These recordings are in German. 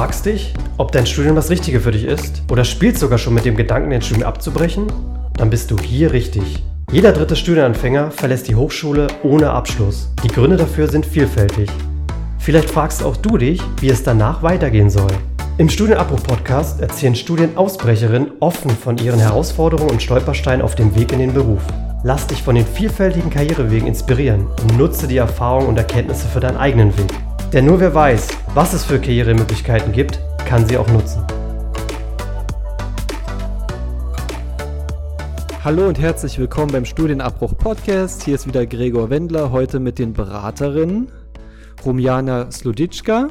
fragst dich, ob dein Studium das Richtige für dich ist oder spielst sogar schon mit dem Gedanken, dein Studium abzubrechen? Dann bist du hier richtig. Jeder dritte Studienanfänger verlässt die Hochschule ohne Abschluss. Die Gründe dafür sind vielfältig. Vielleicht fragst auch du dich, wie es danach weitergehen soll. Im Studienabbruch-Podcast erzählen Studienausbrecherinnen offen von ihren Herausforderungen und Stolpersteinen auf dem Weg in den Beruf. Lass dich von den vielfältigen Karrierewegen inspirieren und nutze die Erfahrungen und Erkenntnisse für deinen eigenen Weg. Denn nur wer weiß, was es für Karrieremöglichkeiten gibt, kann sie auch nutzen. Hallo und herzlich willkommen beim Studienabbruch Podcast. Hier ist wieder Gregor Wendler, heute mit den Beraterinnen Rumjana Sluditschka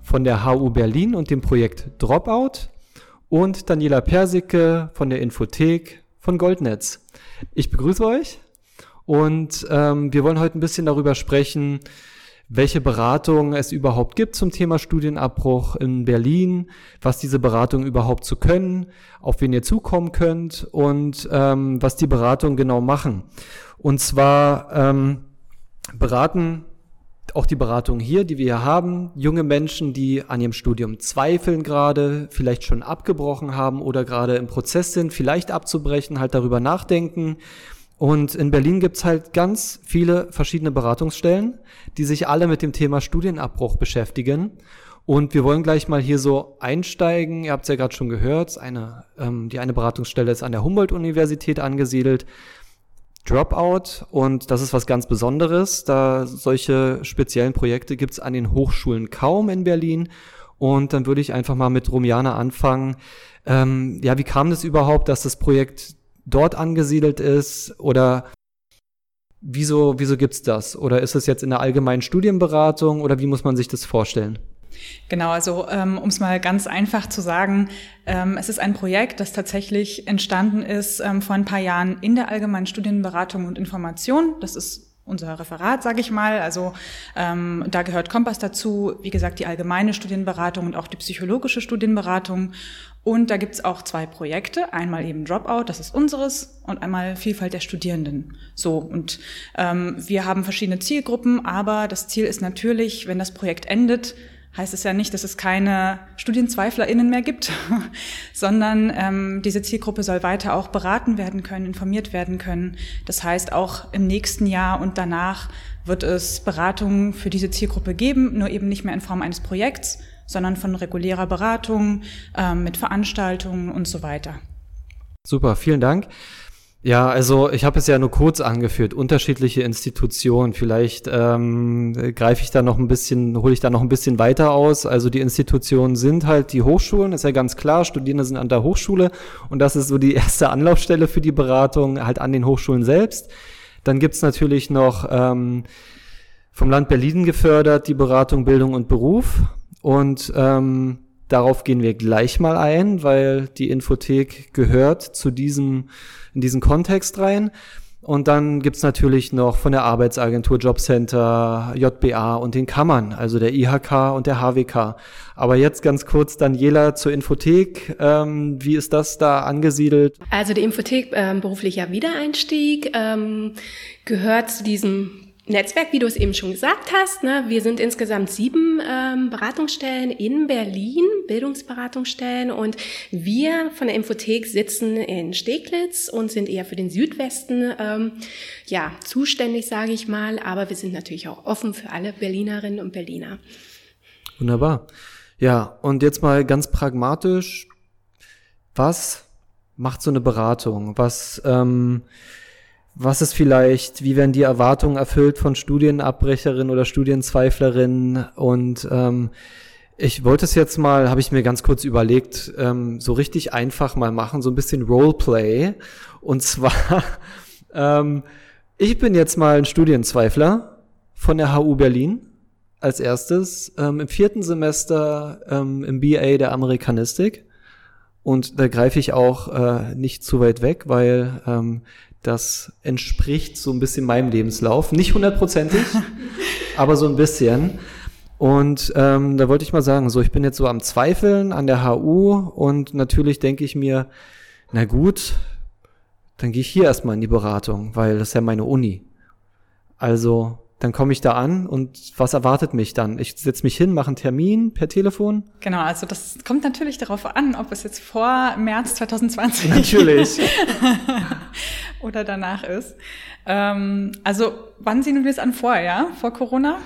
von der HU Berlin und dem Projekt Dropout und Daniela Persicke von der Infothek von Goldnetz. Ich begrüße euch und ähm, wir wollen heute ein bisschen darüber sprechen, welche Beratung es überhaupt gibt zum Thema Studienabbruch in Berlin, was diese Beratung überhaupt zu können, auf wen ihr zukommen könnt und ähm, was die Beratungen genau machen. Und zwar ähm, beraten auch die Beratung hier, die wir hier haben, junge Menschen, die an ihrem Studium zweifeln gerade, vielleicht schon abgebrochen haben oder gerade im Prozess sind, vielleicht abzubrechen, halt darüber nachdenken. Und in Berlin gibt's halt ganz viele verschiedene Beratungsstellen, die sich alle mit dem Thema Studienabbruch beschäftigen. Und wir wollen gleich mal hier so einsteigen. Ihr habt es ja gerade schon gehört, eine, ähm, die eine Beratungsstelle ist an der Humboldt-Universität angesiedelt. Dropout und das ist was ganz Besonderes. Da solche speziellen Projekte gibt's an den Hochschulen kaum in Berlin. Und dann würde ich einfach mal mit Rumiana anfangen. Ähm, ja, wie kam das überhaupt, dass das Projekt dort angesiedelt ist? Oder wieso, wieso gibt's das? Oder ist es jetzt in der allgemeinen Studienberatung oder wie muss man sich das vorstellen? Genau, also ähm, um es mal ganz einfach zu sagen, ähm, es ist ein Projekt, das tatsächlich entstanden ist ähm, vor ein paar Jahren in der allgemeinen Studienberatung und Information. Das ist unser Referat, sage ich mal. Also ähm, da gehört Kompass dazu, wie gesagt, die allgemeine Studienberatung und auch die psychologische Studienberatung. Und da gibt's auch zwei Projekte. Einmal eben Dropout, das ist unseres, und einmal Vielfalt der Studierenden. So, und ähm, wir haben verschiedene Zielgruppen, aber das Ziel ist natürlich, wenn das Projekt endet, heißt es ja nicht, dass es keine StudienzweiflerInnen mehr gibt, sondern ähm, diese Zielgruppe soll weiter auch beraten werden können, informiert werden können. Das heißt, auch im nächsten Jahr und danach wird es Beratungen für diese Zielgruppe geben, nur eben nicht mehr in Form eines Projekts, sondern von regulärer Beratung ähm, mit Veranstaltungen und so weiter. Super, vielen Dank. Ja, also ich habe es ja nur kurz angeführt, unterschiedliche Institutionen. Vielleicht ähm, greife ich da noch ein bisschen, hole ich da noch ein bisschen weiter aus. Also die Institutionen sind halt die Hochschulen, ist ja ganz klar, Studierende sind an der Hochschule und das ist so die erste Anlaufstelle für die Beratung, halt an den Hochschulen selbst. Dann gibt's natürlich noch ähm, vom Land Berlin gefördert die Beratung Bildung und Beruf. Und ähm, Darauf gehen wir gleich mal ein, weil die Infothek gehört zu diesem, in diesen Kontext rein. Und dann gibt's natürlich noch von der Arbeitsagentur Jobcenter, JBA und den Kammern, also der IHK und der HWK. Aber jetzt ganz kurz, Daniela, zur Infothek. Ähm, wie ist das da angesiedelt? Also die Infothek ähm, beruflicher Wiedereinstieg ähm, gehört zu diesem Netzwerk, wie du es eben schon gesagt hast. Ne? Wir sind insgesamt sieben ähm, Beratungsstellen in Berlin, Bildungsberatungsstellen. Und wir von der Infothek sitzen in Steglitz und sind eher für den Südwesten ähm, ja, zuständig, sage ich mal. Aber wir sind natürlich auch offen für alle Berlinerinnen und Berliner. Wunderbar. Ja, und jetzt mal ganz pragmatisch. Was macht so eine Beratung? Was... Ähm, was ist vielleicht, wie werden die Erwartungen erfüllt von Studienabbrecherinnen oder Studienzweiflerinnen? Und ähm, ich wollte es jetzt mal, habe ich mir ganz kurz überlegt, ähm, so richtig einfach mal machen, so ein bisschen Roleplay. Und zwar, ähm, ich bin jetzt mal ein Studienzweifler von der HU Berlin als erstes, ähm, im vierten Semester ähm, im BA der Amerikanistik. Und da greife ich auch äh, nicht zu weit weg, weil ähm, das entspricht so ein bisschen meinem Lebenslauf. Nicht hundertprozentig, aber so ein bisschen. Und ähm, da wollte ich mal sagen, so ich bin jetzt so am Zweifeln an der HU und natürlich denke ich mir, na gut, dann gehe ich hier erstmal in die Beratung, weil das ist ja meine Uni. Also dann komme ich da an und was erwartet mich dann? Ich setze mich hin, mache einen Termin per Telefon? Genau, also das kommt natürlich darauf an, ob es jetzt vor März 2020 natürlich. oder danach ist. Ähm, also wann sehen wir es an vor, ja? Vor Corona?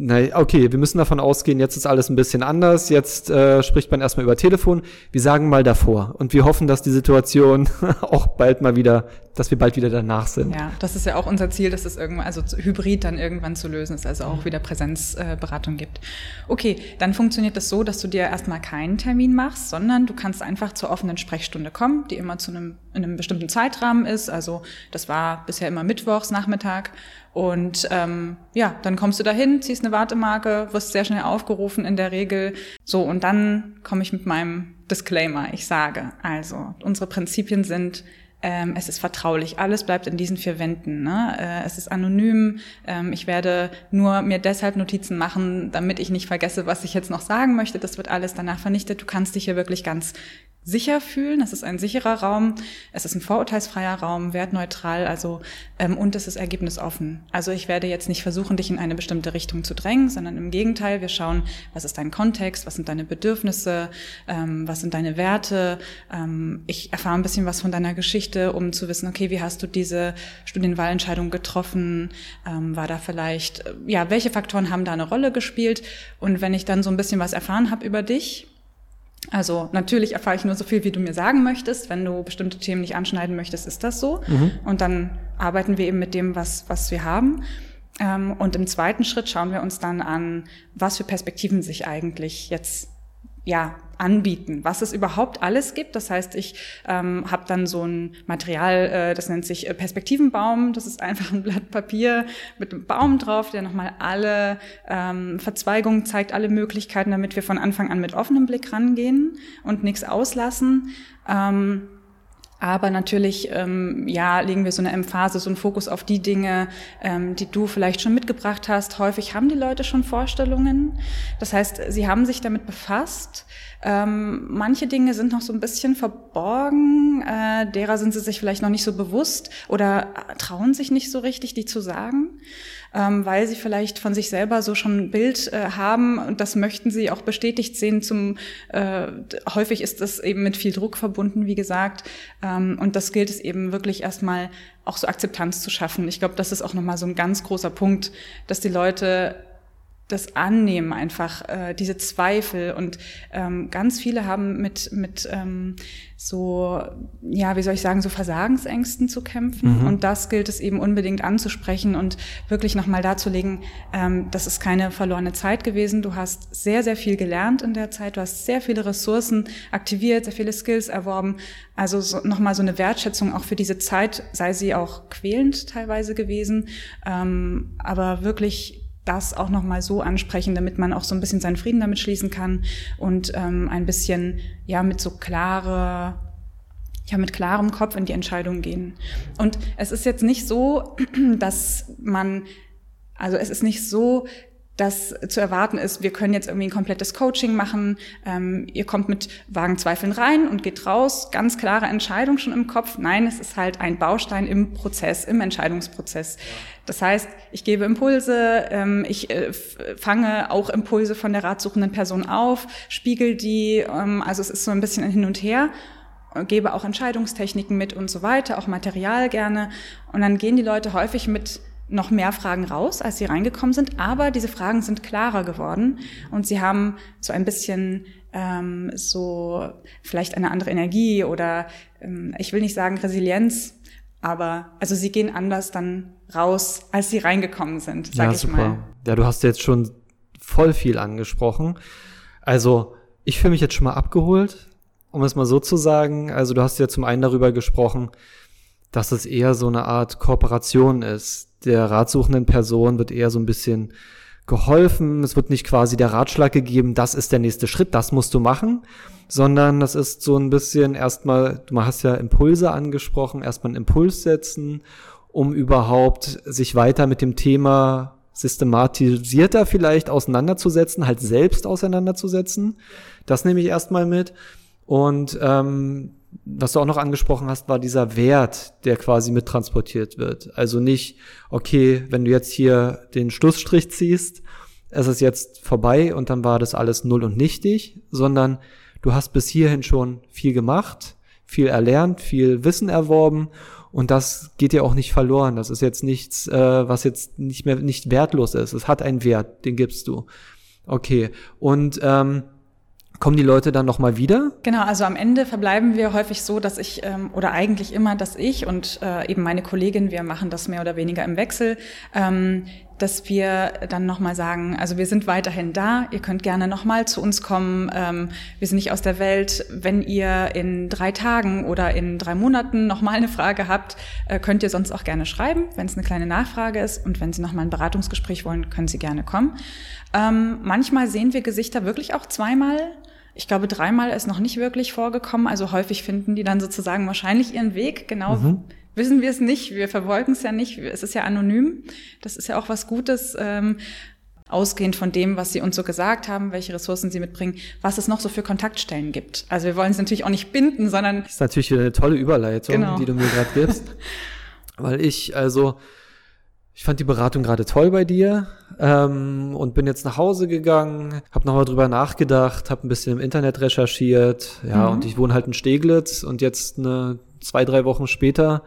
Na, okay, wir müssen davon ausgehen, jetzt ist alles ein bisschen anders. Jetzt äh, spricht man erstmal über Telefon. Wir sagen mal davor und wir hoffen, dass die Situation auch bald mal wieder, dass wir bald wieder danach sind. Ja, das ist ja auch unser Ziel, dass es irgendwann, also hybrid dann irgendwann zu lösen ist, also auch wieder Präsenzberatung äh, gibt. Okay, dann funktioniert das so, dass du dir erstmal keinen Termin machst, sondern du kannst einfach zur offenen Sprechstunde kommen, die immer zu einem, in einem bestimmten Zeitrahmen ist. Also das war bisher immer Mittwochs Nachmittag und ähm, ja, dann kommst du dahin, ziehst eine Wartemarke, wirst sehr schnell aufgerufen in der Regel. So, und dann komme ich mit meinem Disclaimer. Ich sage, also, unsere Prinzipien sind, ähm, es ist vertraulich, alles bleibt in diesen vier Wänden. Ne? Äh, es ist anonym. Ähm, ich werde nur mir deshalb Notizen machen, damit ich nicht vergesse, was ich jetzt noch sagen möchte. Das wird alles danach vernichtet. Du kannst dich hier wirklich ganz sicher fühlen. Es ist ein sicherer Raum, es ist ein vorurteilsfreier Raum, wertneutral, also ähm, und es ist ergebnisoffen. Also ich werde jetzt nicht versuchen, dich in eine bestimmte Richtung zu drängen, sondern im Gegenteil, wir schauen, was ist dein Kontext, was sind deine Bedürfnisse, ähm, was sind deine Werte. Ähm, ich erfahre ein bisschen was von deiner Geschichte, um zu wissen, okay, wie hast du diese Studienwahlentscheidung getroffen? Ähm, war da vielleicht, äh, ja, welche Faktoren haben da eine Rolle gespielt? Und wenn ich dann so ein bisschen was erfahren habe über dich, also natürlich erfahre ich nur so viel, wie du mir sagen möchtest. Wenn du bestimmte Themen nicht anschneiden möchtest, ist das so. Mhm. Und dann arbeiten wir eben mit dem, was, was wir haben. Ähm, und im zweiten Schritt schauen wir uns dann an, was für Perspektiven sich eigentlich jetzt ja, anbieten, was es überhaupt alles gibt. Das heißt, ich ähm, habe dann so ein Material, äh, das nennt sich äh, Perspektivenbaum. Das ist einfach ein Blatt Papier mit einem Baum drauf, der nochmal alle ähm, Verzweigungen zeigt, alle Möglichkeiten, damit wir von Anfang an mit offenem Blick rangehen und nichts auslassen. Ähm, aber natürlich, ähm, ja, legen wir so eine Emphase, so einen Fokus auf die Dinge, ähm, die du vielleicht schon mitgebracht hast. Häufig haben die Leute schon Vorstellungen. Das heißt, sie haben sich damit befasst. Ähm, manche Dinge sind noch so ein bisschen verborgen. Äh, derer sind sie sich vielleicht noch nicht so bewusst oder trauen sich nicht so richtig, die zu sagen ähm, weil sie vielleicht von sich selber so schon ein Bild äh, haben und das möchten sie auch bestätigt sehen. Zum äh, häufig ist das eben mit viel Druck verbunden, wie gesagt, ähm, und das gilt es eben wirklich erstmal auch so Akzeptanz zu schaffen. Ich glaube, das ist auch nochmal so ein ganz großer Punkt, dass die Leute das Annehmen einfach, äh, diese Zweifel und ähm, ganz viele haben mit mit ähm, so ja wie soll ich sagen so Versagensängsten zu kämpfen mhm. und das gilt es eben unbedingt anzusprechen und wirklich nochmal darzulegen, ähm, das ist keine verlorene Zeit gewesen. Du hast sehr sehr viel gelernt in der Zeit, du hast sehr viele Ressourcen aktiviert, sehr viele Skills erworben. Also so, nochmal so eine Wertschätzung auch für diese Zeit, sei sie auch quälend teilweise gewesen, ähm, aber wirklich das auch nochmal so ansprechen, damit man auch so ein bisschen seinen Frieden damit schließen kann und ähm, ein bisschen ja mit so klare ja, mit klarem Kopf in die Entscheidung gehen. Und es ist jetzt nicht so, dass man, also es ist nicht so, dass zu erwarten ist, wir können jetzt irgendwie ein komplettes Coaching machen, ähm, ihr kommt mit vagen Zweifeln rein und geht raus, ganz klare Entscheidung schon im Kopf. Nein, es ist halt ein Baustein im Prozess, im Entscheidungsprozess. Das heißt, ich gebe Impulse, ähm, ich äh, fange auch Impulse von der ratsuchenden Person auf, spiegel die, ähm, also es ist so ein bisschen ein Hin und Her gebe auch Entscheidungstechniken mit und so weiter, auch Material gerne. Und dann gehen die Leute häufig mit noch mehr Fragen raus, als sie reingekommen sind, aber diese Fragen sind klarer geworden und sie haben so ein bisschen ähm, so vielleicht eine andere Energie oder ähm, ich will nicht sagen Resilienz, aber also sie gehen anders dann raus, als sie reingekommen sind, sag ja, ich super. mal. Ja, du hast jetzt schon voll viel angesprochen. Also ich fühle mich jetzt schon mal abgeholt, um es mal so zu sagen. Also du hast ja zum einen darüber gesprochen, dass es eher so eine Art Kooperation ist der ratsuchenden Person wird eher so ein bisschen geholfen. Es wird nicht quasi der Ratschlag gegeben, das ist der nächste Schritt, das musst du machen, sondern das ist so ein bisschen erstmal, du hast ja Impulse angesprochen, erstmal einen Impuls setzen, um überhaupt sich weiter mit dem Thema systematisierter vielleicht auseinanderzusetzen, halt selbst auseinanderzusetzen. Das nehme ich erstmal mit. Und ähm, was du auch noch angesprochen hast, war dieser Wert, der quasi mittransportiert wird. Also nicht, okay, wenn du jetzt hier den Schlussstrich ziehst, es ist jetzt vorbei und dann war das alles null und nichtig, sondern du hast bis hierhin schon viel gemacht, viel erlernt, viel Wissen erworben und das geht dir auch nicht verloren. Das ist jetzt nichts, äh, was jetzt nicht mehr nicht wertlos ist. Es hat einen Wert, den gibst du. Okay. Und ähm, Kommen die Leute dann nochmal wieder? Genau, also am Ende verbleiben wir häufig so, dass ich, ähm, oder eigentlich immer, dass ich und äh, eben meine Kollegin, wir machen das mehr oder weniger im Wechsel, ähm, dass wir dann nochmal sagen, also wir sind weiterhin da, ihr könnt gerne nochmal zu uns kommen, ähm, wir sind nicht aus der Welt. Wenn ihr in drei Tagen oder in drei Monaten nochmal eine Frage habt, äh, könnt ihr sonst auch gerne schreiben, wenn es eine kleine Nachfrage ist und wenn Sie nochmal ein Beratungsgespräch wollen, können Sie gerne kommen. Ähm, manchmal sehen wir Gesichter wirklich auch zweimal ich glaube, dreimal ist noch nicht wirklich vorgekommen. Also häufig finden die dann sozusagen wahrscheinlich ihren Weg. Genau mhm. wissen wir es nicht. Wir verfolgen es ja nicht. Es ist ja anonym. Das ist ja auch was Gutes. Ähm, ausgehend von dem, was Sie uns so gesagt haben, welche Ressourcen Sie mitbringen, was es noch so für Kontaktstellen gibt. Also wir wollen es natürlich auch nicht binden, sondern... Das ist natürlich eine tolle Überleitung, genau. die du mir gerade gibst. Weil ich, also ich fand die Beratung gerade toll bei dir ähm, und bin jetzt nach Hause gegangen, habe nochmal drüber nachgedacht, habe ein bisschen im Internet recherchiert, ja, mhm. und ich wohne halt in Steglitz und jetzt eine, zwei, drei Wochen später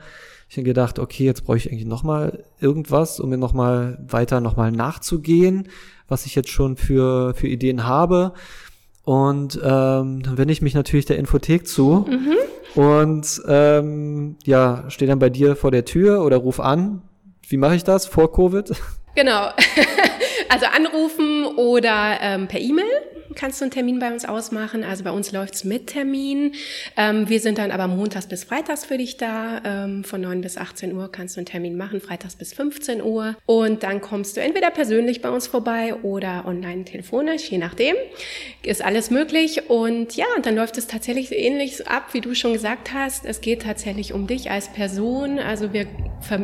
ich habe gedacht, okay, jetzt brauche ich eigentlich nochmal irgendwas, um mir nochmal weiter nochmal nachzugehen, was ich jetzt schon für, für Ideen habe. Und ähm, dann wende ich mich natürlich der Infothek zu mhm. und ähm, ja, stehe dann bei dir vor der Tür oder ruf an, wie mache ich das vor Covid? Genau. Also anrufen oder ähm, per E-Mail kannst du einen Termin bei uns ausmachen. Also bei uns läuft's mit Termin. Ähm, wir sind dann aber montags bis freitags für dich da. Ähm, von 9 bis 18 Uhr kannst du einen Termin machen, freitags bis 15 Uhr. Und dann kommst du entweder persönlich bei uns vorbei oder online telefonisch, je nachdem. Ist alles möglich. Und ja, dann läuft es tatsächlich ähnlich ab, wie du schon gesagt hast. Es geht tatsächlich um dich als Person. Also wir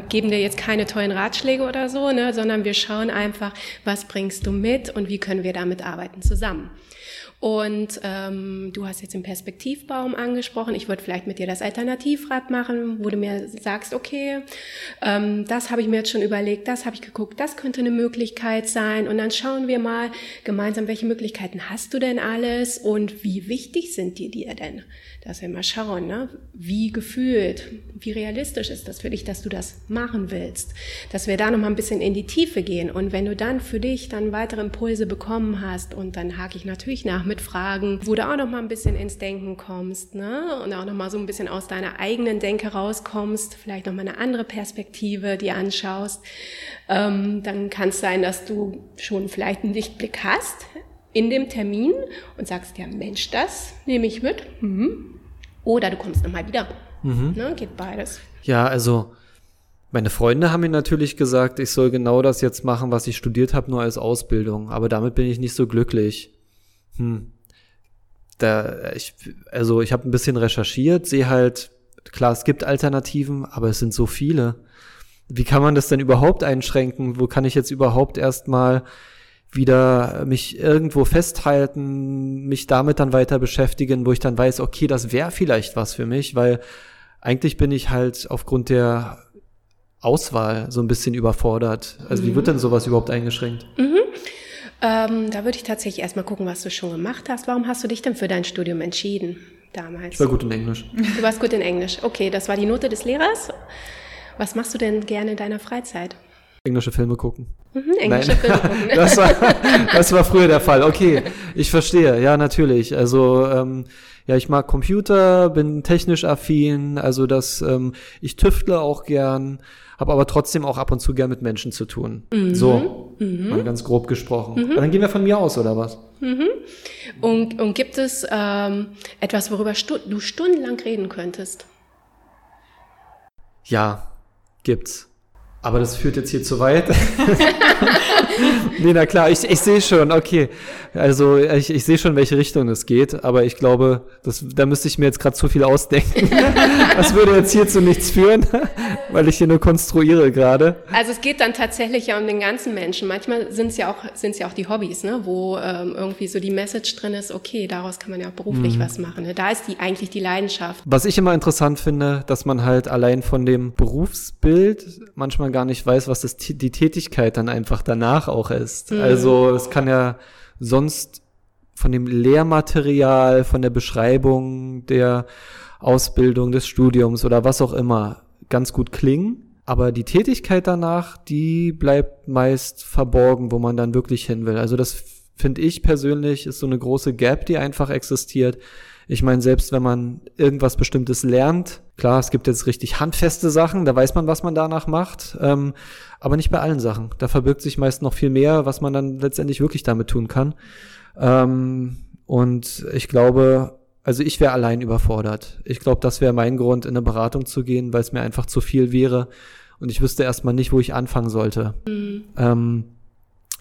geben dir jetzt keine tollen Ratschläge oder so, ne, sondern wir schauen einfach, was bringst du mit und wie können wir damit arbeiten zusammen. Und ähm, du hast jetzt den Perspektivbaum angesprochen. Ich würde vielleicht mit dir das Alternativrad machen, wo du mir sagst, okay, ähm, das habe ich mir jetzt schon überlegt, das habe ich geguckt, das könnte eine Möglichkeit sein. Und dann schauen wir mal gemeinsam, welche Möglichkeiten hast du denn alles und wie wichtig sind die dir denn? Dass wir mal schauen, ne? wie gefühlt, wie realistisch ist das für dich, dass du das machen willst, dass wir da noch mal ein bisschen in die Tiefe gehen und wenn du dann für dich dann weitere Impulse bekommen hast und dann hake ich natürlich nach mit Fragen, wo du auch noch mal ein bisschen ins Denken kommst, ne? und auch noch mal so ein bisschen aus deiner eigenen Denke rauskommst, vielleicht noch mal eine andere Perspektive dir anschaust, ähm, dann kann es sein, dass du schon vielleicht einen Lichtblick hast in dem Termin und sagst, ja Mensch, das nehme ich mit. Mhm. Oder du kommst nochmal wieder. Mhm. Ne, geht beides. Ja, also meine Freunde haben mir natürlich gesagt, ich soll genau das jetzt machen, was ich studiert habe, nur als Ausbildung. Aber damit bin ich nicht so glücklich. Hm. Da, ich, also ich habe ein bisschen recherchiert, sehe halt, klar, es gibt Alternativen, aber es sind so viele. Wie kann man das denn überhaupt einschränken? Wo kann ich jetzt überhaupt erstmal wieder mich irgendwo festhalten, mich damit dann weiter beschäftigen, wo ich dann weiß, okay, das wäre vielleicht was für mich, weil eigentlich bin ich halt aufgrund der Auswahl so ein bisschen überfordert. Also mhm. wie wird denn sowas überhaupt eingeschränkt? Mhm. Ähm, da würde ich tatsächlich erstmal gucken, was du schon gemacht hast. Warum hast du dich denn für dein Studium entschieden damals? Ich war gut in Englisch. Du warst gut in Englisch. Okay, das war die Note des Lehrers. Was machst du denn gerne in deiner Freizeit? Englische Filme gucken. Mhm, englische Nein. Filme gucken. das, war, das war früher der Fall. Okay, ich verstehe. Ja, natürlich. Also ähm, ja, ich mag Computer, bin technisch affin. Also das, ähm, ich tüftle auch gern, habe aber trotzdem auch ab und zu gern mit Menschen zu tun. Mhm. So, mhm. mal ganz grob gesprochen. Mhm. Dann gehen wir von mir aus, oder was? Mhm. Und, und gibt es ähm, etwas, worüber stu du stundenlang reden könntest? Ja, gibt's. Aber das führt jetzt hier zu weit. nee, na klar, ich, ich sehe schon, okay. Also ich, ich sehe schon, welche Richtung es geht, aber ich glaube, das, da müsste ich mir jetzt gerade zu viel ausdenken. das würde jetzt hier zu nichts führen, weil ich hier nur konstruiere gerade. Also es geht dann tatsächlich ja um den ganzen Menschen. Manchmal sind es ja auch, sind es ja auch die Hobbys, ne? wo ähm, irgendwie so die Message drin ist, okay, daraus kann man ja auch beruflich mhm. was machen. Ne? Da ist die eigentlich die Leidenschaft. Was ich immer interessant finde, dass man halt allein von dem Berufsbild manchmal gar nicht weiß, was das, die Tätigkeit dann einfach danach auch ist. Mhm. Also es kann ja sonst von dem Lehrmaterial, von der Beschreibung der Ausbildung, des Studiums oder was auch immer ganz gut klingen. Aber die Tätigkeit danach, die bleibt meist verborgen, wo man dann wirklich hin will. Also das finde ich persönlich ist so eine große Gap, die einfach existiert. Ich meine, selbst wenn man irgendwas Bestimmtes lernt, klar, es gibt jetzt richtig handfeste Sachen, da weiß man, was man danach macht, ähm, aber nicht bei allen Sachen. Da verbirgt sich meist noch viel mehr, was man dann letztendlich wirklich damit tun kann. Ähm, und ich glaube, also ich wäre allein überfordert. Ich glaube, das wäre mein Grund, in eine Beratung zu gehen, weil es mir einfach zu viel wäre und ich wüsste erstmal nicht, wo ich anfangen sollte. Mhm. Ähm,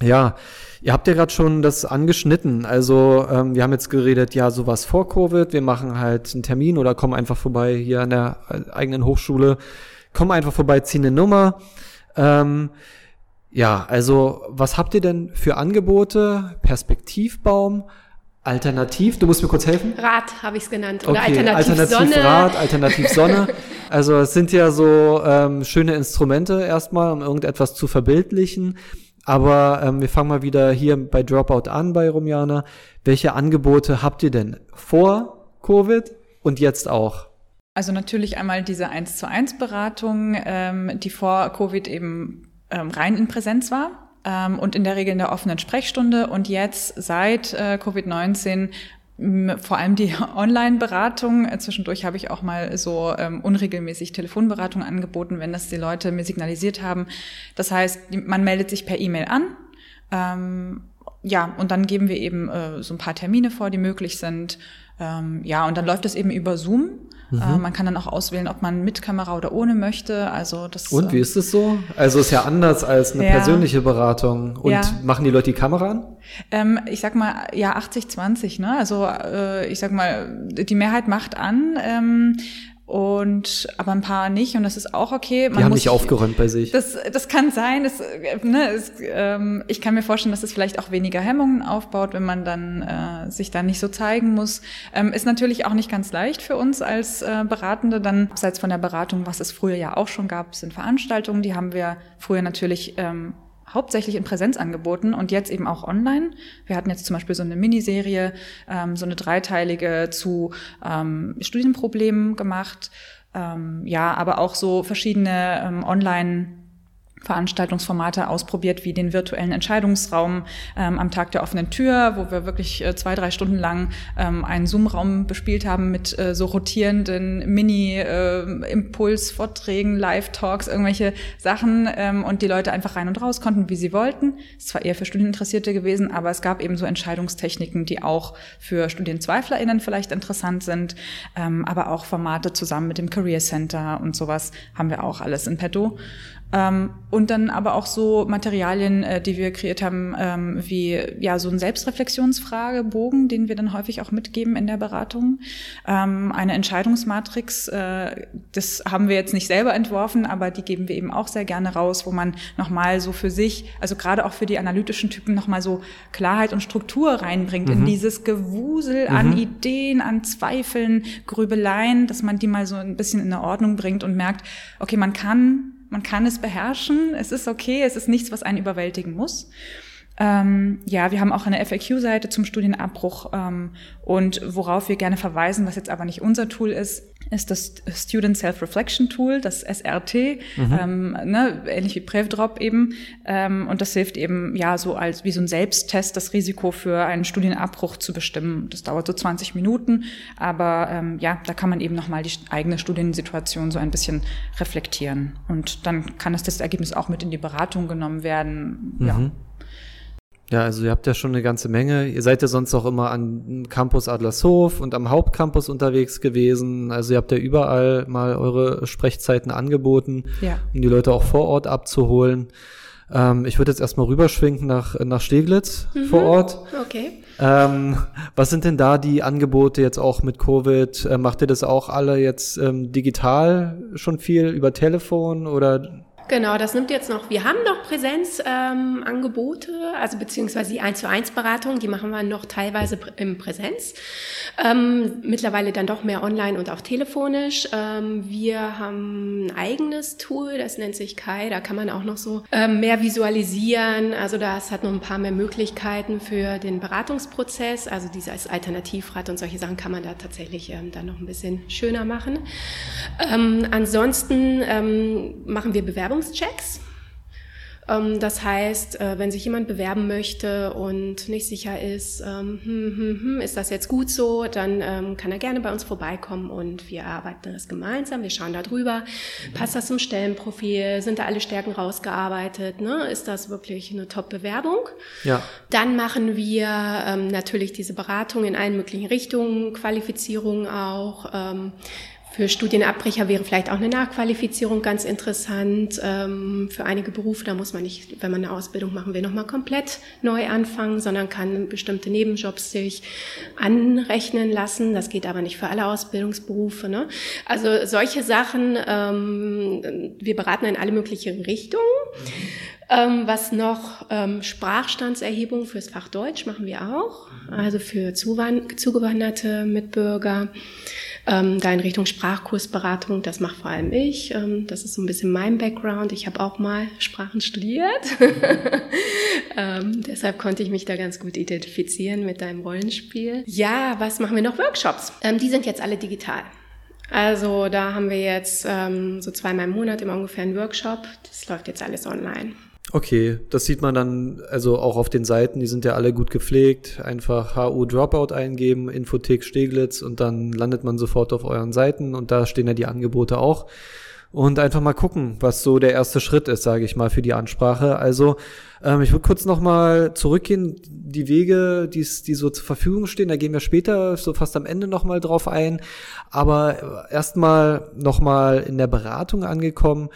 ja, ihr habt ja gerade schon das angeschnitten. Also ähm, wir haben jetzt geredet, ja, sowas vor Covid, wir machen halt einen Termin oder kommen einfach vorbei hier an der äh, eigenen Hochschule, kommen einfach vorbei, ziehen eine Nummer. Ähm, ja, also was habt ihr denn für Angebote? Perspektivbaum? Alternativ, du musst mir kurz helfen? Rad habe ich es genannt. Oder okay, Alternativ, Alternativ Sonne. Rad, Alternativ Sonne. also es sind ja so ähm, schöne Instrumente erstmal, um irgendetwas zu verbildlichen. Aber ähm, wir fangen mal wieder hier bei Dropout an bei Rumiana. Welche Angebote habt ihr denn vor Covid und jetzt auch? Also natürlich einmal diese 1 zu 1 Beratung, ähm, die vor Covid eben ähm, rein in Präsenz war ähm, und in der Regel in der offenen Sprechstunde und jetzt seit äh, Covid-19 vor allem die Online-Beratung. Äh, zwischendurch habe ich auch mal so ähm, unregelmäßig Telefonberatung angeboten, wenn das die Leute mir signalisiert haben. Das heißt, man meldet sich per E-Mail an. Ähm, ja, und dann geben wir eben äh, so ein paar Termine vor, die möglich sind. Ähm, ja, und dann läuft es eben über Zoom. Mhm. Äh, man kann dann auch auswählen, ob man mit Kamera oder ohne möchte. Also das. Und wie ähm, ist es so? Also ist ja anders als eine ja. persönliche Beratung. Und ja. machen die Leute die Kamera an? Ähm, ich sag mal, ja, 80-20, ne? Also äh, ich sag mal, die Mehrheit macht an. Ähm, und aber ein paar nicht und das ist auch okay. Man die haben nicht aufgeräumt bei sich. Das, das kann sein. Das, ne, es, ähm, ich kann mir vorstellen, dass es vielleicht auch weniger Hemmungen aufbaut, wenn man dann äh, sich da nicht so zeigen muss. Ähm, ist natürlich auch nicht ganz leicht für uns als äh, Beratende. Dann abseits von der Beratung, was es früher ja auch schon gab, sind Veranstaltungen. Die haben wir früher natürlich ähm, hauptsächlich in Präsenz angeboten und jetzt eben auch online. Wir hatten jetzt zum Beispiel so eine Miniserie, ähm, so eine dreiteilige zu ähm, Studienproblemen gemacht. Ähm, ja, aber auch so verschiedene ähm, Online- Veranstaltungsformate ausprobiert, wie den virtuellen Entscheidungsraum ähm, am Tag der offenen Tür, wo wir wirklich äh, zwei, drei Stunden lang ähm, einen Zoom-Raum bespielt haben mit äh, so rotierenden Mini-Impuls-Vorträgen, äh, Live-Talks, irgendwelche Sachen ähm, und die Leute einfach rein und raus konnten, wie sie wollten. Es war eher für Studieninteressierte gewesen, aber es gab eben so Entscheidungstechniken, die auch für StudienzweiflerInnen vielleicht interessant sind, ähm, aber auch Formate zusammen mit dem Career Center und sowas haben wir auch alles in petto. Ähm, und dann aber auch so Materialien, äh, die wir kreiert haben, ähm, wie ja so ein Selbstreflexionsfragebogen, den wir dann häufig auch mitgeben in der Beratung. Ähm, eine Entscheidungsmatrix, äh, das haben wir jetzt nicht selber entworfen, aber die geben wir eben auch sehr gerne raus, wo man nochmal so für sich, also gerade auch für die analytischen Typen nochmal so Klarheit und Struktur reinbringt mhm. in dieses Gewusel mhm. an Ideen, an Zweifeln, Grübeleien, dass man die mal so ein bisschen in eine Ordnung bringt und merkt, okay, man kann man kann es beherrschen, es ist okay, es ist nichts, was einen überwältigen muss. Ähm, ja, wir haben auch eine FAQ-Seite zum Studienabbruch ähm, und worauf wir gerne verweisen, was jetzt aber nicht unser Tool ist, ist das Student Self-Reflection Tool, das SRT, mhm. ähm, ne, ähnlich wie PrevDrop eben. Ähm, und das hilft eben ja so als wie so ein Selbsttest, das Risiko für einen Studienabbruch zu bestimmen. Das dauert so 20 Minuten, aber ähm, ja, da kann man eben nochmal die eigene Studiensituation so ein bisschen reflektieren. Und dann kann das, das Ergebnis auch mit in die Beratung genommen werden. Mhm. Ja. Ja, also ihr habt ja schon eine ganze Menge. Ihr seid ja sonst auch immer an Campus Adlershof und am Hauptcampus unterwegs gewesen. Also ihr habt ja überall mal eure Sprechzeiten angeboten, ja. um die Leute auch vor Ort abzuholen. Ähm, ich würde jetzt erstmal rüberschwenken nach, nach Steglitz mhm. vor Ort. Okay. Ähm, was sind denn da die Angebote jetzt auch mit Covid? Äh, macht ihr das auch alle jetzt ähm, digital schon viel über Telefon oder Genau, das nimmt jetzt noch, wir haben noch Präsenzangebote, ähm, also beziehungsweise die 1 zu 1 Beratung, die machen wir noch teilweise im Präsenz. Ähm, mittlerweile dann doch mehr online und auch telefonisch. Ähm, wir haben ein eigenes Tool, das nennt sich Kai, da kann man auch noch so ähm, mehr visualisieren. Also das hat noch ein paar mehr Möglichkeiten für den Beratungsprozess. Also dieses Alternativrad und solche Sachen kann man da tatsächlich ähm, dann noch ein bisschen schöner machen. Ähm, ansonsten machen wir Bewerbungen Bewerbungschecks. Ähm, das heißt, äh, wenn sich jemand bewerben möchte und nicht sicher ist, ähm, hm, hm, hm, ist das jetzt gut so, dann ähm, kann er gerne bei uns vorbeikommen und wir arbeiten das gemeinsam. Wir schauen da drüber. Passt das zum Stellenprofil? Sind da alle Stärken rausgearbeitet? Ne? Ist das wirklich eine Top-Bewerbung? Ja. Dann machen wir natürlich diese Beratung in allen möglichen Richtungen, Qualifizierung auch. Für Studienabbrecher wäre vielleicht auch eine Nachqualifizierung ganz interessant. Ähm, für einige Berufe, da muss man nicht, wenn man eine Ausbildung machen will, nochmal komplett neu anfangen, sondern kann bestimmte Nebenjobs sich anrechnen lassen. Das geht aber nicht für alle Ausbildungsberufe. Ne? Also solche Sachen, ähm, wir beraten in alle möglichen Richtungen. Ähm, was noch ähm, Sprachstandserhebung fürs Fach Deutsch machen wir auch, also für zugewanderte Mitbürger ähm, da in Richtung Sprachkursberatung. Das mache vor allem ich. Ähm, das ist so ein bisschen mein Background. Ich habe auch mal Sprachen studiert. ähm, deshalb konnte ich mich da ganz gut identifizieren mit deinem Rollenspiel. Ja, was machen wir noch? Workshops. Ähm, die sind jetzt alle digital. Also da haben wir jetzt ähm, so zweimal im Monat immer ungefähr einen Workshop. Das läuft jetzt alles online. Okay, das sieht man dann also auch auf den Seiten, die sind ja alle gut gepflegt. Einfach HU Dropout eingeben, Infothek Steglitz und dann landet man sofort auf euren Seiten und da stehen ja die Angebote auch. Und einfach mal gucken, was so der erste Schritt ist, sage ich mal, für die Ansprache. Also ähm, ich würde kurz nochmal zurückgehen, die Wege, die's, die so zur Verfügung stehen, da gehen wir später so fast am Ende nochmal drauf ein. Aber erstmal nochmal in der Beratung angekommen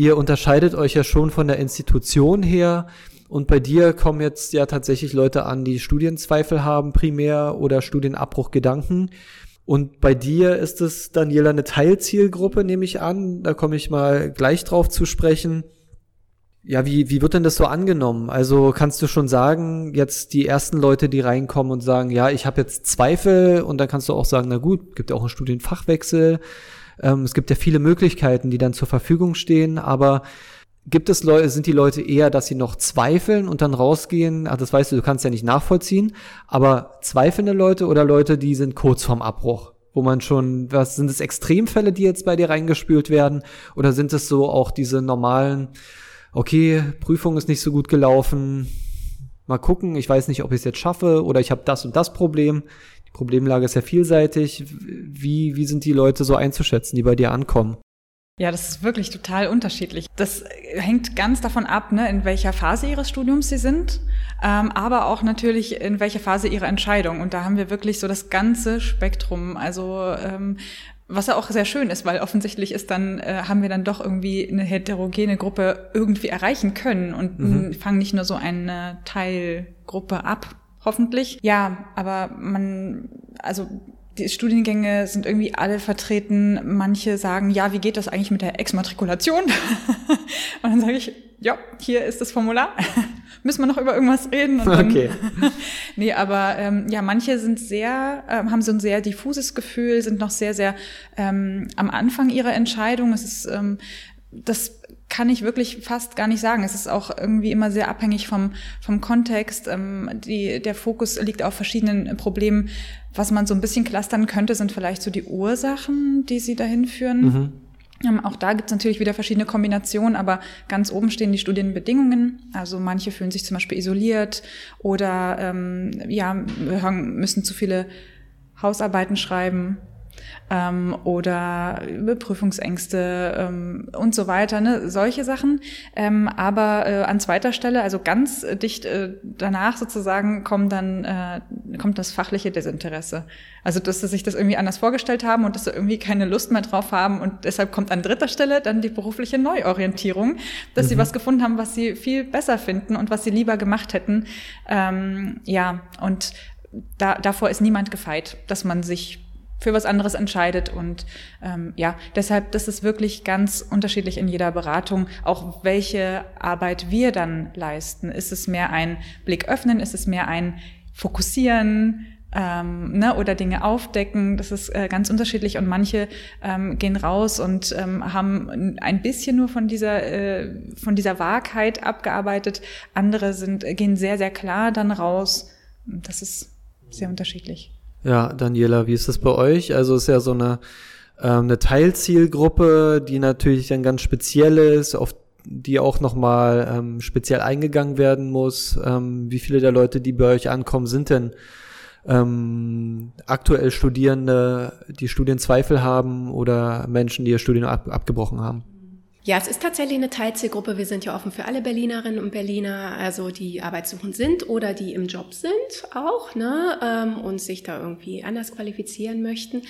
ihr unterscheidet euch ja schon von der Institution her. Und bei dir kommen jetzt ja tatsächlich Leute an, die Studienzweifel haben primär oder Studienabbruchgedanken. Und bei dir ist es, Daniela, eine Teilzielgruppe, nehme ich an. Da komme ich mal gleich drauf zu sprechen. Ja, wie, wie wird denn das so angenommen? Also kannst du schon sagen, jetzt die ersten Leute, die reinkommen und sagen, ja, ich habe jetzt Zweifel und dann kannst du auch sagen, na gut, gibt ja auch einen Studienfachwechsel ähm, es gibt ja viele Möglichkeiten, die dann zur Verfügung stehen, aber gibt es Leute, sind die Leute eher, dass sie noch zweifeln und dann rausgehen? Ach, das weißt du, du kannst ja nicht nachvollziehen, aber zweifelnde Leute oder Leute, die sind kurz vorm Abbruch? Wo man schon, was sind es Extremfälle, die jetzt bei dir reingespült werden? Oder sind es so auch diese normalen, okay, Prüfung ist nicht so gut gelaufen, mal gucken, ich weiß nicht, ob ich es jetzt schaffe oder ich habe das und das Problem. Die Problemlage ist ja vielseitig. Wie, wie sind die Leute so einzuschätzen, die bei dir ankommen? Ja, das ist wirklich total unterschiedlich. Das hängt ganz davon ab, ne, in welcher Phase ihres Studiums sie sind, ähm, aber auch natürlich in welcher Phase ihrer Entscheidung. Und da haben wir wirklich so das ganze Spektrum. Also ähm, was ja auch sehr schön ist, weil offensichtlich ist dann, äh, haben wir dann doch irgendwie eine heterogene Gruppe irgendwie erreichen können und mhm. fangen nicht nur so eine Teilgruppe ab, hoffentlich. Ja, aber man, also die Studiengänge sind irgendwie alle vertreten. Manche sagen, ja, wie geht das eigentlich mit der Exmatrikulation? und dann sage ich, ja, hier ist das Formular. Müssen wir noch über irgendwas reden? Dann, okay. nee, aber ähm, ja, manche sind sehr, äh, haben so ein sehr diffuses Gefühl, sind noch sehr, sehr ähm, am Anfang ihrer Entscheidung. Es ist ähm, das kann ich wirklich fast gar nicht sagen. Es ist auch irgendwie immer sehr abhängig vom, vom Kontext. Ähm, die, der Fokus liegt auf verschiedenen Problemen. Was man so ein bisschen clustern könnte, sind vielleicht so die Ursachen, die sie dahin führen. Mhm. Ähm, auch da gibt es natürlich wieder verschiedene Kombinationen, aber ganz oben stehen die Studienbedingungen. Also manche fühlen sich zum Beispiel isoliert oder ähm, ja, müssen zu viele Hausarbeiten schreiben ähm, oder Prüfungsängste ähm, und so weiter, ne? solche Sachen. Ähm, aber äh, an zweiter Stelle, also ganz dicht äh, danach sozusagen, kommt dann äh, kommt das fachliche Desinteresse. Also dass sie sich das irgendwie anders vorgestellt haben und dass sie irgendwie keine Lust mehr drauf haben und deshalb kommt an dritter Stelle dann die berufliche Neuorientierung, dass mhm. sie was gefunden haben, was sie viel besser finden und was sie lieber gemacht hätten. Ähm, ja, und da, davor ist niemand gefeit, dass man sich für was anderes entscheidet. Und ähm, ja, deshalb, das ist wirklich ganz unterschiedlich in jeder Beratung, auch welche Arbeit wir dann leisten. Ist es mehr ein Blick öffnen? Ist es mehr ein Fokussieren? Ähm, ne, oder Dinge aufdecken, das ist äh, ganz unterschiedlich und manche ähm, gehen raus und ähm, haben ein bisschen nur von dieser äh, von dieser Wahrheit abgearbeitet, andere sind gehen sehr sehr klar dann raus. Das ist sehr unterschiedlich. Ja, Daniela, wie ist das bei euch? Also ist ja so eine, ähm, eine Teilzielgruppe, die natürlich dann ganz speziell ist, auf die auch nochmal ähm, speziell eingegangen werden muss. Ähm, wie viele der Leute, die bei euch ankommen, sind denn ähm, aktuell Studierende, die Studienzweifel haben oder Menschen, die ihr Studium ab abgebrochen haben? Ja, es ist tatsächlich eine Teilzielgruppe. Wir sind ja offen für alle Berlinerinnen und Berliner, also die arbeitssuchend sind oder die im Job sind auch, ne, ähm, und sich da irgendwie anders qualifizieren möchten.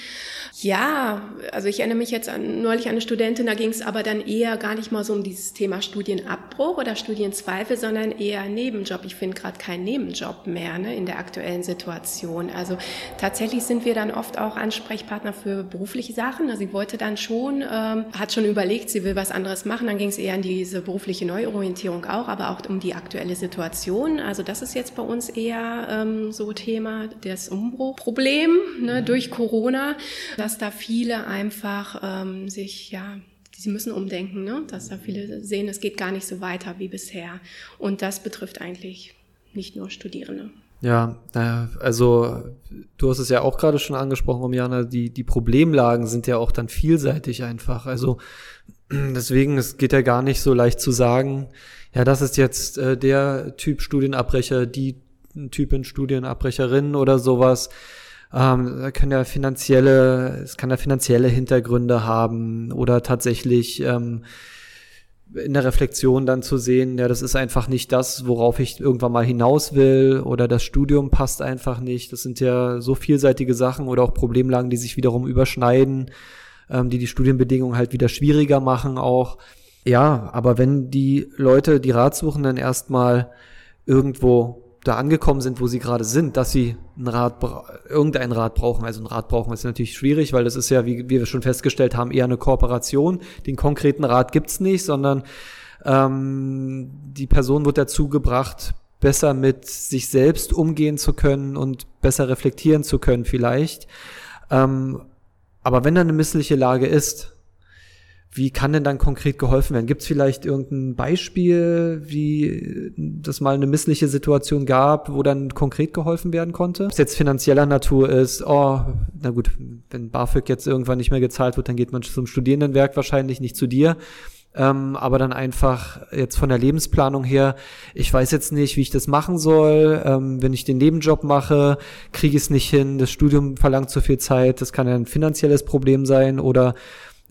Ja, also ich erinnere mich jetzt an, neulich an eine Studentin, da ging es aber dann eher gar nicht mal so um dieses Thema Studienabbruch oder Studienzweifel, sondern eher Nebenjob. Ich finde gerade keinen Nebenjob mehr ne, in der aktuellen Situation. Also tatsächlich sind wir dann oft auch Ansprechpartner für berufliche Sachen. Also sie wollte dann schon, ähm, hat schon überlegt, sie will was machen. Dann ging es eher in diese berufliche Neuorientierung auch, aber auch um die aktuelle Situation. Also das ist jetzt bei uns eher ähm, so Thema das Umbruchproblem ne, mhm. durch Corona, dass da viele einfach ähm, sich ja sie müssen umdenken, ne? dass da viele sehen, es geht gar nicht so weiter wie bisher. Und das betrifft eigentlich nicht nur Studierende. Ja, also du hast es ja auch gerade schon angesprochen, Romiana, die, die Problemlagen sind ja auch dann vielseitig einfach. Also Deswegen, es geht ja gar nicht so leicht zu sagen, ja, das ist jetzt äh, der Typ Studienabbrecher, die Typin Studienabbrecherin oder sowas. Ähm, können ja finanzielle, es kann ja finanzielle Hintergründe haben oder tatsächlich ähm, in der Reflexion dann zu sehen, ja, das ist einfach nicht das, worauf ich irgendwann mal hinaus will oder das Studium passt einfach nicht. Das sind ja so vielseitige Sachen oder auch Problemlagen, die sich wiederum überschneiden ähm, die die Studienbedingungen halt wieder schwieriger machen auch. Ja, aber wenn die Leute, die Ratsuchenden erstmal irgendwo da angekommen sind, wo sie gerade sind, dass sie ein Rat, irgendein Rat brauchen. Also ein Rat brauchen ist natürlich schwierig, weil das ist ja, wie, wie wir schon festgestellt haben, eher eine Kooperation. Den konkreten Rat gibt's nicht, sondern ähm, die Person wird dazu gebracht, besser mit sich selbst umgehen zu können und besser reflektieren zu können vielleicht. Ähm, aber wenn da eine missliche Lage ist, wie kann denn dann konkret geholfen werden? Gibt es vielleicht irgendein Beispiel, wie das mal eine missliche Situation gab, wo dann konkret geholfen werden konnte? Ob es jetzt finanzieller Natur ist, oh, na gut, wenn BAföG jetzt irgendwann nicht mehr gezahlt wird, dann geht man zum Studierendenwerk wahrscheinlich nicht zu dir ähm, aber dann einfach jetzt von der Lebensplanung her, ich weiß jetzt nicht, wie ich das machen soll. Ähm, wenn ich den Nebenjob mache, kriege ich es nicht hin. Das Studium verlangt zu viel Zeit. Das kann ja ein finanzielles Problem sein oder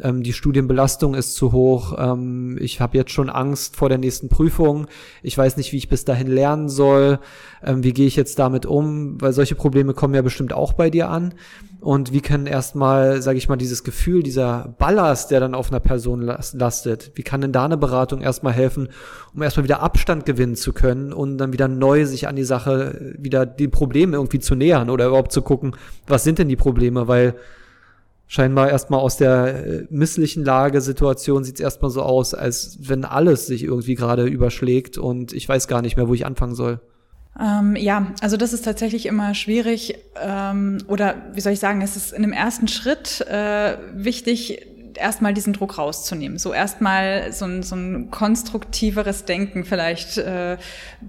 ähm, die Studienbelastung ist zu hoch, ähm, ich habe jetzt schon Angst vor der nächsten Prüfung, ich weiß nicht, wie ich bis dahin lernen soll, ähm, wie gehe ich jetzt damit um, weil solche Probleme kommen ja bestimmt auch bei dir an. Und wie kann erstmal, sage ich mal, dieses Gefühl, dieser Ballast, der dann auf einer Person lastet, wie kann denn da eine Beratung erstmal helfen, um erstmal wieder Abstand gewinnen zu können und dann wieder neu sich an die Sache, wieder die Probleme irgendwie zu nähern oder überhaupt zu gucken, was sind denn die Probleme, weil scheinbar erstmal aus der äh, misslichen Lage, Situation sieht es erstmal so aus, als wenn alles sich irgendwie gerade überschlägt und ich weiß gar nicht mehr, wo ich anfangen soll. Ähm, ja, also das ist tatsächlich immer schwierig ähm, oder wie soll ich sagen, es ist in dem ersten Schritt äh, wichtig, erstmal diesen Druck rauszunehmen. So erstmal so ein, so ein konstruktiveres Denken vielleicht äh,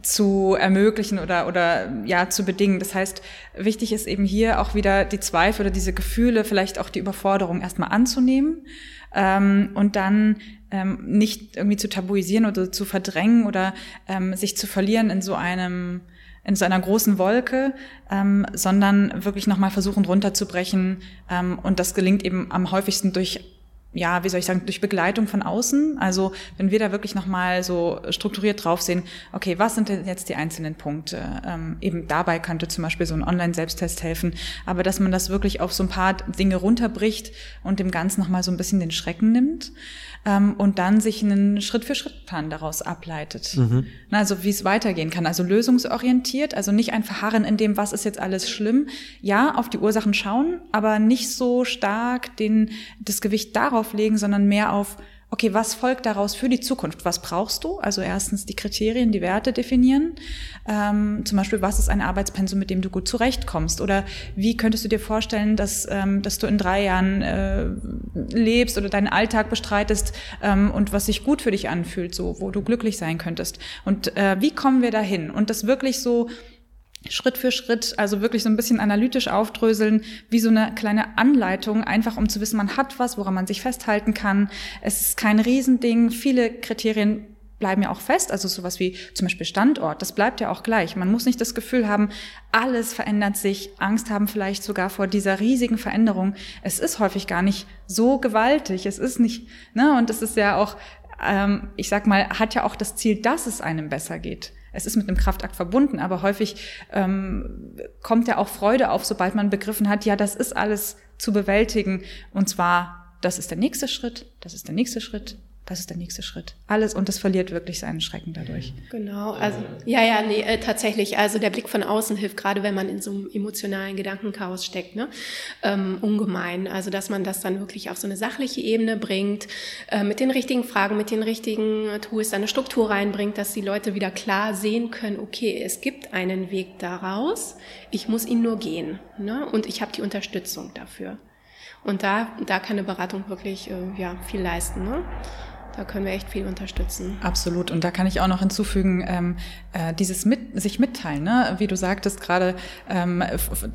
zu ermöglichen oder, oder ja zu bedingen. Das heißt, wichtig ist eben hier auch wieder die Zweifel oder diese Gefühle, vielleicht auch die Überforderung erstmal anzunehmen ähm, und dann ähm, nicht irgendwie zu tabuisieren oder zu verdrängen oder ähm, sich zu verlieren in so einem in so einer großen Wolke, ähm, sondern wirklich nochmal versuchen runterzubrechen. Ähm, und das gelingt eben am häufigsten durch ja, wie soll ich sagen, durch Begleitung von außen. Also wenn wir da wirklich nochmal so strukturiert drauf sehen, okay, was sind denn jetzt die einzelnen Punkte? Ähm, eben dabei könnte zum Beispiel so ein Online-Selbsttest helfen, aber dass man das wirklich auf so ein paar Dinge runterbricht und dem Ganzen nochmal so ein bisschen den Schrecken nimmt ähm, und dann sich einen Schritt-für-Schritt-Plan daraus ableitet. Mhm. Also wie es weitergehen kann. Also lösungsorientiert, also nicht ein Verharren in dem, was ist jetzt alles schlimm. Ja, auf die Ursachen schauen, aber nicht so stark den, das Gewicht darauf legen, sondern mehr auf okay, was folgt daraus für die Zukunft? Was brauchst du? Also erstens die Kriterien, die Werte definieren. Ähm, zum Beispiel, was ist ein Arbeitspensum, mit dem du gut zurechtkommst? Oder wie könntest du dir vorstellen, dass, ähm, dass du in drei Jahren äh, lebst oder deinen Alltag bestreitest ähm, und was sich gut für dich anfühlt, so wo du glücklich sein könntest? Und äh, wie kommen wir dahin? Und das wirklich so Schritt für Schritt, also wirklich so ein bisschen analytisch aufdröseln, wie so eine kleine Anleitung, einfach um zu wissen, man hat was, woran man sich festhalten kann. Es ist kein Riesending. Viele Kriterien bleiben ja auch fest, also sowas wie zum Beispiel Standort, das bleibt ja auch gleich. Man muss nicht das Gefühl haben, alles verändert sich, Angst haben vielleicht sogar vor dieser riesigen Veränderung. Es ist häufig gar nicht so gewaltig, es ist nicht, ne, und es ist ja auch, ähm, ich sag mal, hat ja auch das Ziel, dass es einem besser geht es ist mit einem Kraftakt verbunden, aber häufig ähm, kommt ja auch Freude auf, sobald man begriffen hat, ja, das ist alles zu bewältigen. Und zwar, das ist der nächste Schritt, das ist der nächste Schritt, das ist der nächste Schritt. Alles und das verliert wirklich seinen Schrecken dadurch. Genau, also ja, ja, nee, äh, tatsächlich. Also der Blick von außen hilft gerade, wenn man in so einem emotionalen Gedankenchaos steckt, ne? Ähm, ungemein. Also dass man das dann wirklich auf so eine sachliche Ebene bringt, äh, mit den richtigen Fragen, mit den richtigen Tools, eine Struktur reinbringt, dass die Leute wieder klar sehen können, okay, es gibt einen Weg daraus, ich muss ihn nur gehen, ne? Und ich habe die Unterstützung dafür. Und da, da kann eine Beratung wirklich äh, ja, viel leisten. Ne? Da können wir echt viel unterstützen. Absolut. Und da kann ich auch noch hinzufügen, ähm, äh, dieses mit, sich mitteilen. Ne? Wie du sagtest gerade, ähm,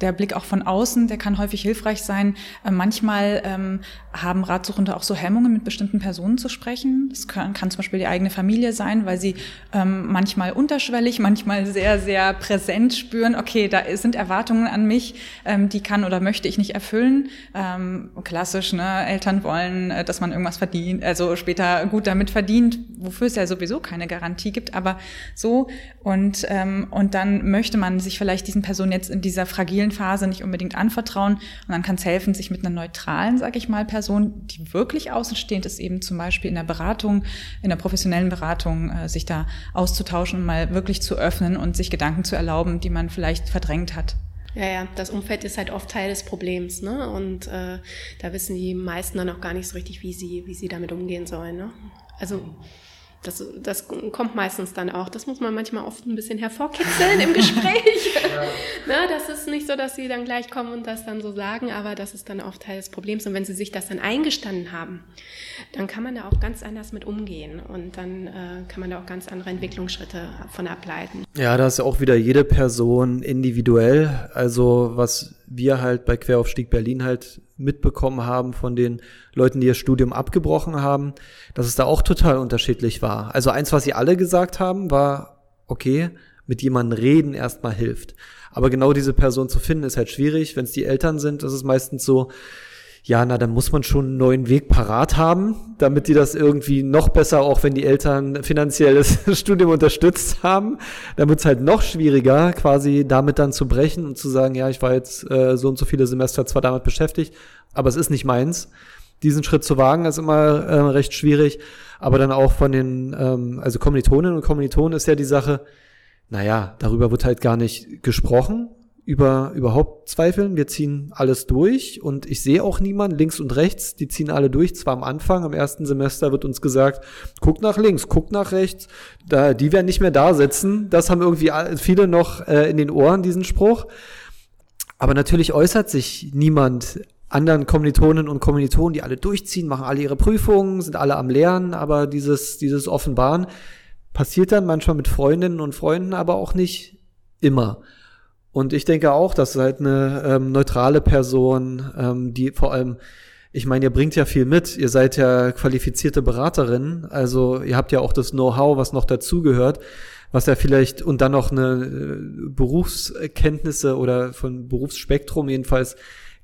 der Blick auch von außen, der kann häufig hilfreich sein. Äh, manchmal ähm, haben Ratsuchende auch so Hemmungen, mit bestimmten Personen zu sprechen. Das kann, kann zum Beispiel die eigene Familie sein, weil sie ähm, manchmal unterschwellig, manchmal sehr, sehr präsent spüren, okay, da sind Erwartungen an mich, ähm, die kann oder möchte ich nicht erfüllen. Ähm, klassisch, ne? Eltern wollen, äh, dass man irgendwas verdient, also später gut damit verdient, wofür es ja sowieso keine Garantie gibt, aber so und, ähm, und dann möchte man sich vielleicht diesen Personen jetzt in dieser fragilen Phase nicht unbedingt anvertrauen und dann kann es helfen, sich mit einer neutralen, sag ich mal, Person, die wirklich außenstehend ist, eben zum Beispiel in der Beratung, in der professionellen Beratung, äh, sich da auszutauschen und mal wirklich zu öffnen und sich Gedanken zu erlauben, die man vielleicht verdrängt hat. Ja, ja, das Umfeld ist halt oft Teil des Problems, ne? Und äh, da wissen die meisten dann auch gar nicht so richtig, wie sie, wie sie damit umgehen sollen, ne? Also das, das kommt meistens dann auch. Das muss man manchmal oft ein bisschen hervorkitzeln im Gespräch. ja. Na, das ist nicht so, dass sie dann gleich kommen und das dann so sagen, aber das ist dann oft Teil des Problems. Und wenn sie sich das dann eingestanden haben, dann kann man da auch ganz anders mit umgehen und dann äh, kann man da auch ganz andere Entwicklungsschritte von ableiten. Ja, da ist ja auch wieder jede Person individuell. Also was wir halt bei Queraufstieg Berlin halt mitbekommen haben von den Leuten, die ihr Studium abgebrochen haben, dass es da auch total unterschiedlich war. Also eins, was sie alle gesagt haben, war, okay, mit jemandem reden erstmal hilft. Aber genau diese Person zu finden, ist halt schwierig. Wenn es die Eltern sind, ist es meistens so, ja, na, dann muss man schon einen neuen Weg parat haben, damit die das irgendwie noch besser, auch wenn die Eltern finanziell das Studium unterstützt haben, dann wird es halt noch schwieriger, quasi damit dann zu brechen und zu sagen, ja, ich war jetzt äh, so und so viele Semester zwar damit beschäftigt, aber es ist nicht meins. Diesen Schritt zu wagen, ist immer äh, recht schwierig. Aber dann auch von den, ähm, also Kommilitoninnen und Kommilitonen ist ja die Sache, naja, darüber wird halt gar nicht gesprochen über überhaupt zweifeln. Wir ziehen alles durch und ich sehe auch niemanden links und rechts. Die ziehen alle durch. Zwar am Anfang, am ersten Semester wird uns gesagt, guck nach links, guck nach rechts. Da, die werden nicht mehr da sitzen. Das haben irgendwie viele noch äh, in den Ohren, diesen Spruch. Aber natürlich äußert sich niemand anderen Kommilitonen und Kommilitonen, die alle durchziehen, machen alle ihre Prüfungen, sind alle am Lernen, aber dieses, dieses Offenbaren passiert dann manchmal mit Freundinnen und Freunden, aber auch nicht immer. Und ich denke auch, dass halt eine ähm, neutrale Person, ähm, die vor allem ich meine, ihr bringt ja viel mit. Ihr seid ja qualifizierte Beraterinnen. Also ihr habt ja auch das Know-how, was noch dazugehört, was ja vielleicht und dann noch eine äh, Berufskenntnisse oder von Berufsspektrum jedenfalls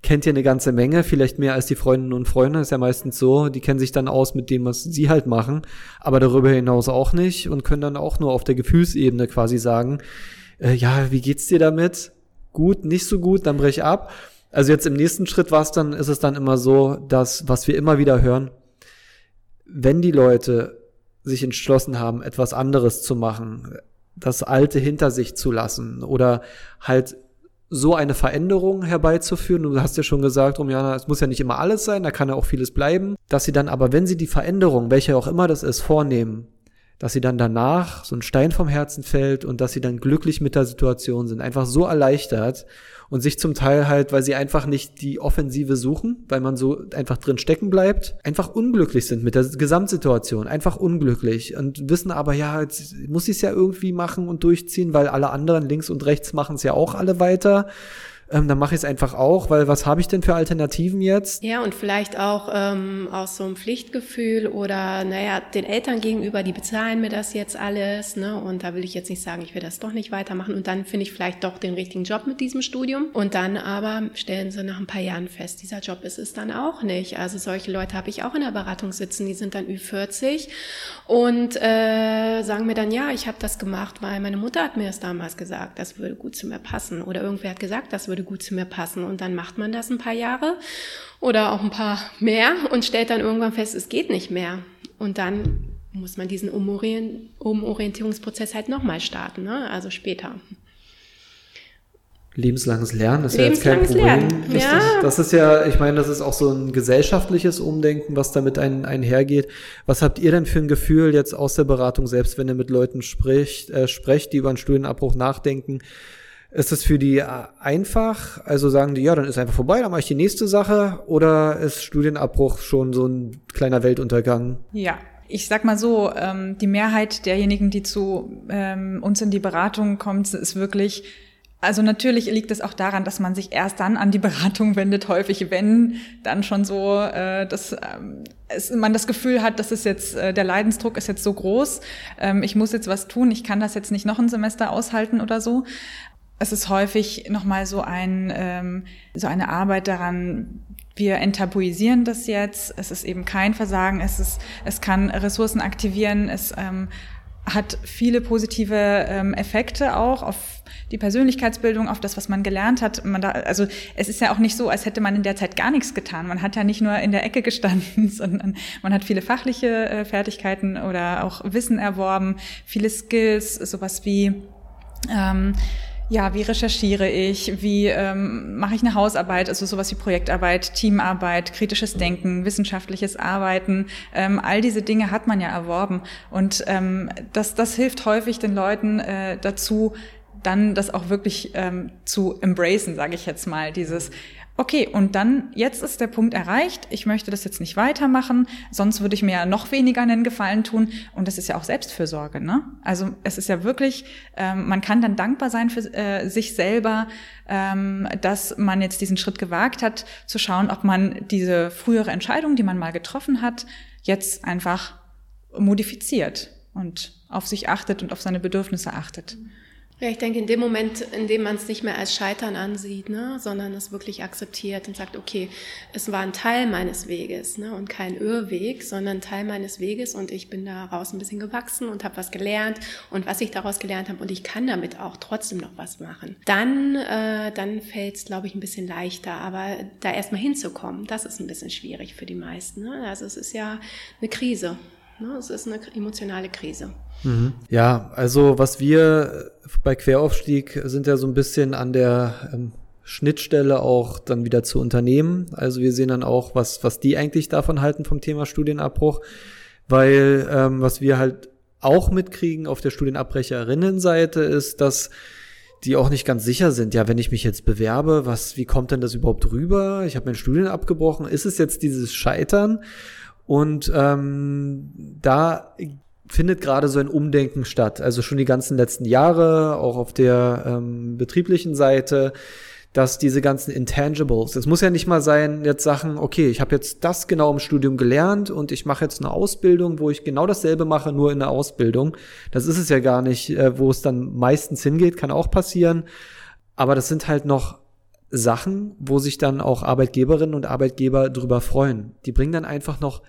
kennt ihr eine ganze Menge, vielleicht mehr als die Freundinnen und Freunde, ist ja meistens so, die kennen sich dann aus mit dem, was sie halt machen, aber darüber hinaus auch nicht und können dann auch nur auf der Gefühlsebene quasi sagen, äh, ja, wie geht's dir damit? Gut, nicht so gut, dann brech ab. Also jetzt im nächsten Schritt war es dann, ist es dann immer so, dass, was wir immer wieder hören, wenn die Leute sich entschlossen haben, etwas anderes zu machen, das Alte hinter sich zu lassen oder halt so eine Veränderung herbeizuführen. Du hast ja schon gesagt, Romjana, es muss ja nicht immer alles sein, da kann ja auch vieles bleiben. Dass sie dann aber, wenn sie die Veränderung, welche auch immer das ist, vornehmen, dass sie dann danach so ein Stein vom Herzen fällt und dass sie dann glücklich mit der Situation sind, einfach so erleichtert und sich zum Teil halt, weil sie einfach nicht die Offensive suchen, weil man so einfach drin stecken bleibt, einfach unglücklich sind mit der Gesamtsituation, einfach unglücklich und wissen aber, ja, jetzt muss ich es ja irgendwie machen und durchziehen, weil alle anderen links und rechts machen es ja auch alle weiter ähm, dann mache ich es einfach auch, weil was habe ich denn für Alternativen jetzt? Ja, und vielleicht auch ähm, aus so einem Pflichtgefühl oder, naja, den Eltern gegenüber, die bezahlen mir das jetzt alles, ne? Und da will ich jetzt nicht sagen, ich will das doch nicht weitermachen. Und dann finde ich vielleicht doch den richtigen Job mit diesem Studium. Und dann aber stellen sie nach ein paar Jahren fest, dieser Job ist es dann auch nicht. Also solche Leute habe ich auch in der Beratung sitzen, die sind dann Ü40 und äh, sagen mir dann, ja, ich habe das gemacht, weil meine Mutter hat mir das damals gesagt, das würde gut zu mir passen. Oder irgendwer hat gesagt, das würde würde gut zu mir passen. Und dann macht man das ein paar Jahre oder auch ein paar mehr und stellt dann irgendwann fest, es geht nicht mehr. Und dann muss man diesen Umorientierungsprozess halt nochmal starten, ne? also später. Lebenslanges Lernen ist ja jetzt kein Problem. Ja. Das ist ja, ich meine, das ist auch so ein gesellschaftliches Umdenken, was damit ein, einhergeht. Was habt ihr denn für ein Gefühl jetzt aus der Beratung, selbst wenn ihr mit Leuten spricht, äh, sprecht, die über einen Studienabbruch nachdenken? Ist es für die äh, einfach? Also sagen die, ja, dann ist einfach vorbei, dann mache ich die nächste Sache. Oder ist Studienabbruch schon so ein kleiner Weltuntergang? Ja, ich sag mal so, ähm, die Mehrheit derjenigen, die zu ähm, uns in die Beratung kommt, ist wirklich also natürlich liegt es auch daran, dass man sich erst dann an die Beratung wendet, häufig wenn dann schon so, äh, dass ähm, es, man das Gefühl hat, dass es jetzt äh, der Leidensdruck ist jetzt so groß, ähm, ich muss jetzt was tun, ich kann das jetzt nicht noch ein Semester aushalten oder so es ist häufig nochmal so ein, ähm, so eine Arbeit daran, wir enttabuisieren das jetzt, es ist eben kein Versagen, es ist, es kann Ressourcen aktivieren, es ähm, hat viele positive ähm, Effekte auch auf die Persönlichkeitsbildung, auf das, was man gelernt hat. Man da, also es ist ja auch nicht so, als hätte man in der Zeit gar nichts getan. Man hat ja nicht nur in der Ecke gestanden, sondern man hat viele fachliche äh, Fertigkeiten oder auch Wissen erworben, viele Skills, sowas wie ähm, ja, wie recherchiere ich, wie ähm, mache ich eine Hausarbeit, also sowas wie Projektarbeit, Teamarbeit, kritisches Denken, wissenschaftliches Arbeiten, ähm, all diese Dinge hat man ja erworben. Und ähm, das, das hilft häufig den Leuten äh, dazu, dann das auch wirklich ähm, zu embracen, sage ich jetzt mal, dieses okay, und dann, jetzt ist der Punkt erreicht, ich möchte das jetzt nicht weitermachen, sonst würde ich mir ja noch weniger einen Gefallen tun. Und das ist ja auch Selbstfürsorge, ne? Also es ist ja wirklich, ähm, man kann dann dankbar sein für äh, sich selber, ähm, dass man jetzt diesen Schritt gewagt hat, zu schauen, ob man diese frühere Entscheidung, die man mal getroffen hat, jetzt einfach modifiziert und auf sich achtet und auf seine Bedürfnisse achtet. Mhm. Ja, ich denke, in dem Moment, in dem man es nicht mehr als Scheitern ansieht, ne, sondern es wirklich akzeptiert und sagt, okay, es war ein Teil meines Weges ne, und kein Irrweg, sondern Teil meines Weges und ich bin daraus ein bisschen gewachsen und habe was gelernt und was ich daraus gelernt habe und ich kann damit auch trotzdem noch was machen. Dann, äh, dann fällt es, glaube ich, ein bisschen leichter, aber da erstmal hinzukommen, das ist ein bisschen schwierig für die meisten. Ne? Also es ist ja eine Krise. Ne? Es ist eine emotionale Krise. Mhm. Ja, also was wir bei Queraufstieg sind ja so ein bisschen an der ähm, Schnittstelle auch dann wieder zu Unternehmen. Also wir sehen dann auch, was, was die eigentlich davon halten vom Thema Studienabbruch, weil ähm, was wir halt auch mitkriegen auf der Studienabbrecherinnenseite ist, dass die auch nicht ganz sicher sind, ja, wenn ich mich jetzt bewerbe, was, wie kommt denn das überhaupt rüber? Ich habe mein Studien abgebrochen. Ist es jetzt dieses Scheitern? Und ähm, da findet gerade so ein Umdenken statt. Also schon die ganzen letzten Jahre, auch auf der ähm, betrieblichen Seite, dass diese ganzen Intangibles, es muss ja nicht mal sein, jetzt Sachen, okay, ich habe jetzt das genau im Studium gelernt und ich mache jetzt eine Ausbildung, wo ich genau dasselbe mache, nur in der Ausbildung. Das ist es ja gar nicht, äh, wo es dann meistens hingeht, kann auch passieren. Aber das sind halt noch Sachen, wo sich dann auch Arbeitgeberinnen und Arbeitgeber drüber freuen. Die bringen dann einfach noch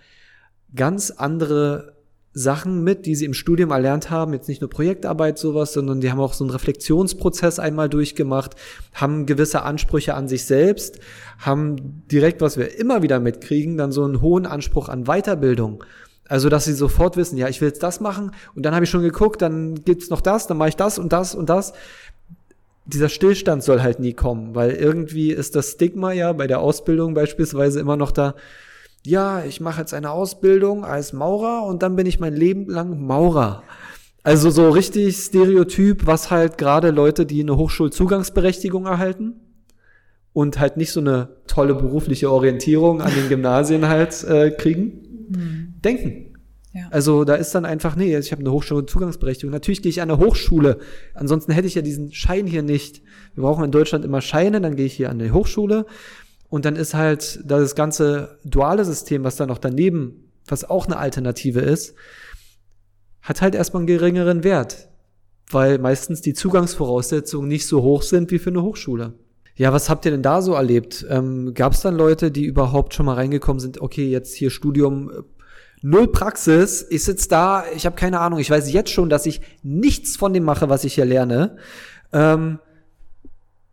ganz andere Sachen mit, die sie im Studium erlernt haben, jetzt nicht nur Projektarbeit sowas, sondern die haben auch so einen Reflexionsprozess einmal durchgemacht, haben gewisse Ansprüche an sich selbst, haben direkt, was wir immer wieder mitkriegen, dann so einen hohen Anspruch an Weiterbildung. Also, dass sie sofort wissen, ja, ich will jetzt das machen und dann habe ich schon geguckt, dann gibt's noch das, dann mache ich das und das und das. Dieser Stillstand soll halt nie kommen, weil irgendwie ist das Stigma ja bei der Ausbildung beispielsweise immer noch da, ja, ich mache jetzt eine Ausbildung als Maurer und dann bin ich mein Leben lang Maurer. Also so richtig Stereotyp, was halt gerade Leute, die eine Hochschulzugangsberechtigung erhalten und halt nicht so eine tolle berufliche Orientierung an den Gymnasien halt äh, kriegen, mhm. denken. Ja. Also da ist dann einfach, nee, ich habe eine Hochschulzugangsberechtigung. Natürlich gehe ich an eine Hochschule. Ansonsten hätte ich ja diesen Schein hier nicht. Wir brauchen in Deutschland immer Scheine, dann gehe ich hier an die Hochschule und dann ist halt das ganze duale System, was da noch daneben, was auch eine Alternative ist, hat halt erstmal einen geringeren Wert, weil meistens die Zugangsvoraussetzungen nicht so hoch sind wie für eine Hochschule. Ja, was habt ihr denn da so erlebt? Ähm, Gab es dann Leute, die überhaupt schon mal reingekommen sind, okay, jetzt hier Studium, äh, null Praxis, ich sitze da, ich habe keine Ahnung, ich weiß jetzt schon, dass ich nichts von dem mache, was ich hier lerne. Ähm,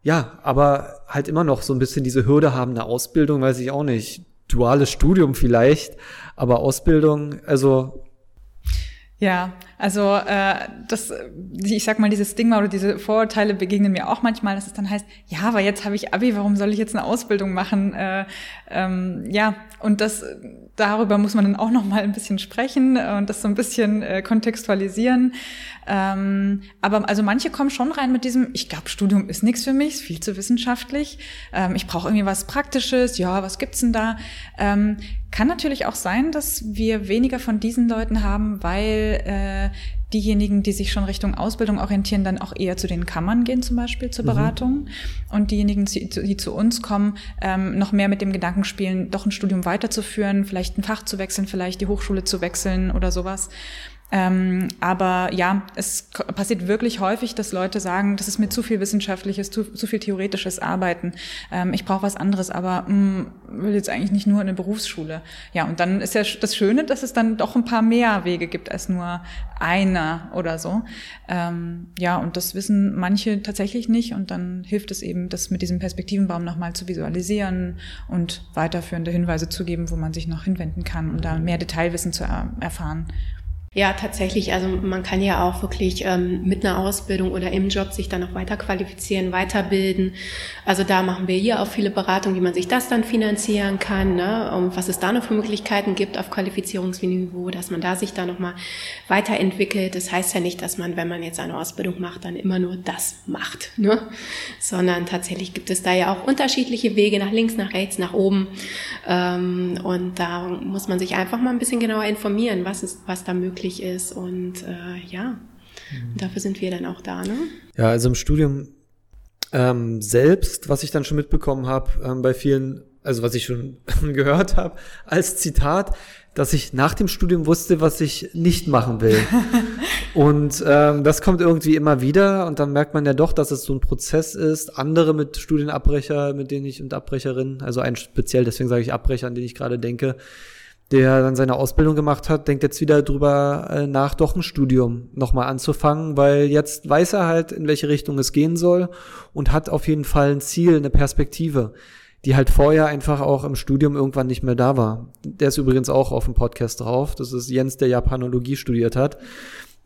ja, aber halt immer noch so ein bisschen diese Hürde haben, eine Ausbildung, weiß ich auch nicht. Duales Studium vielleicht, aber Ausbildung, also ja, also äh, das, ich sag mal, dieses Stigma oder diese Vorurteile begegnen mir auch manchmal, dass es dann heißt, ja, aber jetzt habe ich Abi, warum soll ich jetzt eine Ausbildung machen? Äh, ähm, ja, und das darüber muss man dann auch noch mal ein bisschen sprechen und das so ein bisschen äh, kontextualisieren. Ähm, aber also manche kommen schon rein mit diesem, ich glaube, Studium ist nichts für mich, ist viel zu wissenschaftlich. Ähm, ich brauche irgendwie was Praktisches. Ja, was gibt's denn da? Kann natürlich auch sein, dass wir weniger von diesen Leuten haben, weil äh, diejenigen, die sich schon Richtung Ausbildung orientieren, dann auch eher zu den Kammern gehen, zum Beispiel zur mhm. Beratung. Mhm. Und diejenigen, die, die, zu uns kommen, ähm, noch mehr mit dem Gedanken spielen, doch ein Studium weiterzuführen, vielleicht ein Fach zu wechseln, vielleicht die Hochschule zu wechseln oder sowas. Ähm, aber ja, es passiert wirklich häufig, dass Leute sagen, das ist mir zu viel wissenschaftliches, zu, zu viel theoretisches Arbeiten. Ähm, ich brauche was anderes, aber mh, mm, will jetzt eigentlich nicht nur eine Berufsschule. Ja, und dann ist ja das Schöne, dass es dann doch ein paar mehr Wege gibt als nur einer oder so. Ähm, ja, und das wissen manche tatsächlich nicht. Und dann hilft es eben, das mit diesem Perspektivenbaum nochmal zu visualisieren und weiterführende Hinweise zu geben, wo man sich noch hinwenden kann, um da mehr Detailwissen zu er erfahren. Ja, tatsächlich. Also man kann ja auch wirklich ähm, mit einer Ausbildung oder im Job sich dann noch weiter qualifizieren, weiterbilden. Also da machen wir hier auch viele Beratungen, wie man sich das dann finanzieren kann, ne? und was es da noch für Möglichkeiten gibt auf Qualifizierungsniveau, dass man da sich da nochmal weiterentwickelt. Das heißt ja nicht, dass man, wenn man jetzt eine Ausbildung macht, dann immer nur das macht, ne? sondern tatsächlich gibt es da ja auch unterschiedliche Wege nach links, nach rechts, nach oben. Ähm, und da muss man sich einfach mal ein bisschen genauer informieren, was ist, was da möglich möglich ist. Und äh, ja, mhm. dafür sind wir dann auch da. Ne? Ja, also im Studium ähm, selbst, was ich dann schon mitbekommen habe, ähm, bei vielen, also was ich schon gehört habe, als Zitat, dass ich nach dem Studium wusste, was ich nicht machen will. und ähm, das kommt irgendwie immer wieder und dann merkt man ja doch, dass es so ein Prozess ist. Andere mit Studienabbrecher, mit denen ich und Abbrecherinnen, also ein speziell, deswegen sage ich Abbrecher, an den ich gerade denke, der dann seine Ausbildung gemacht hat, denkt jetzt wieder drüber äh, nach, doch ein Studium nochmal anzufangen, weil jetzt weiß er halt, in welche Richtung es gehen soll und hat auf jeden Fall ein Ziel, eine Perspektive, die halt vorher einfach auch im Studium irgendwann nicht mehr da war. Der ist übrigens auch auf dem Podcast drauf. Das ist Jens, der Japanologie studiert hat.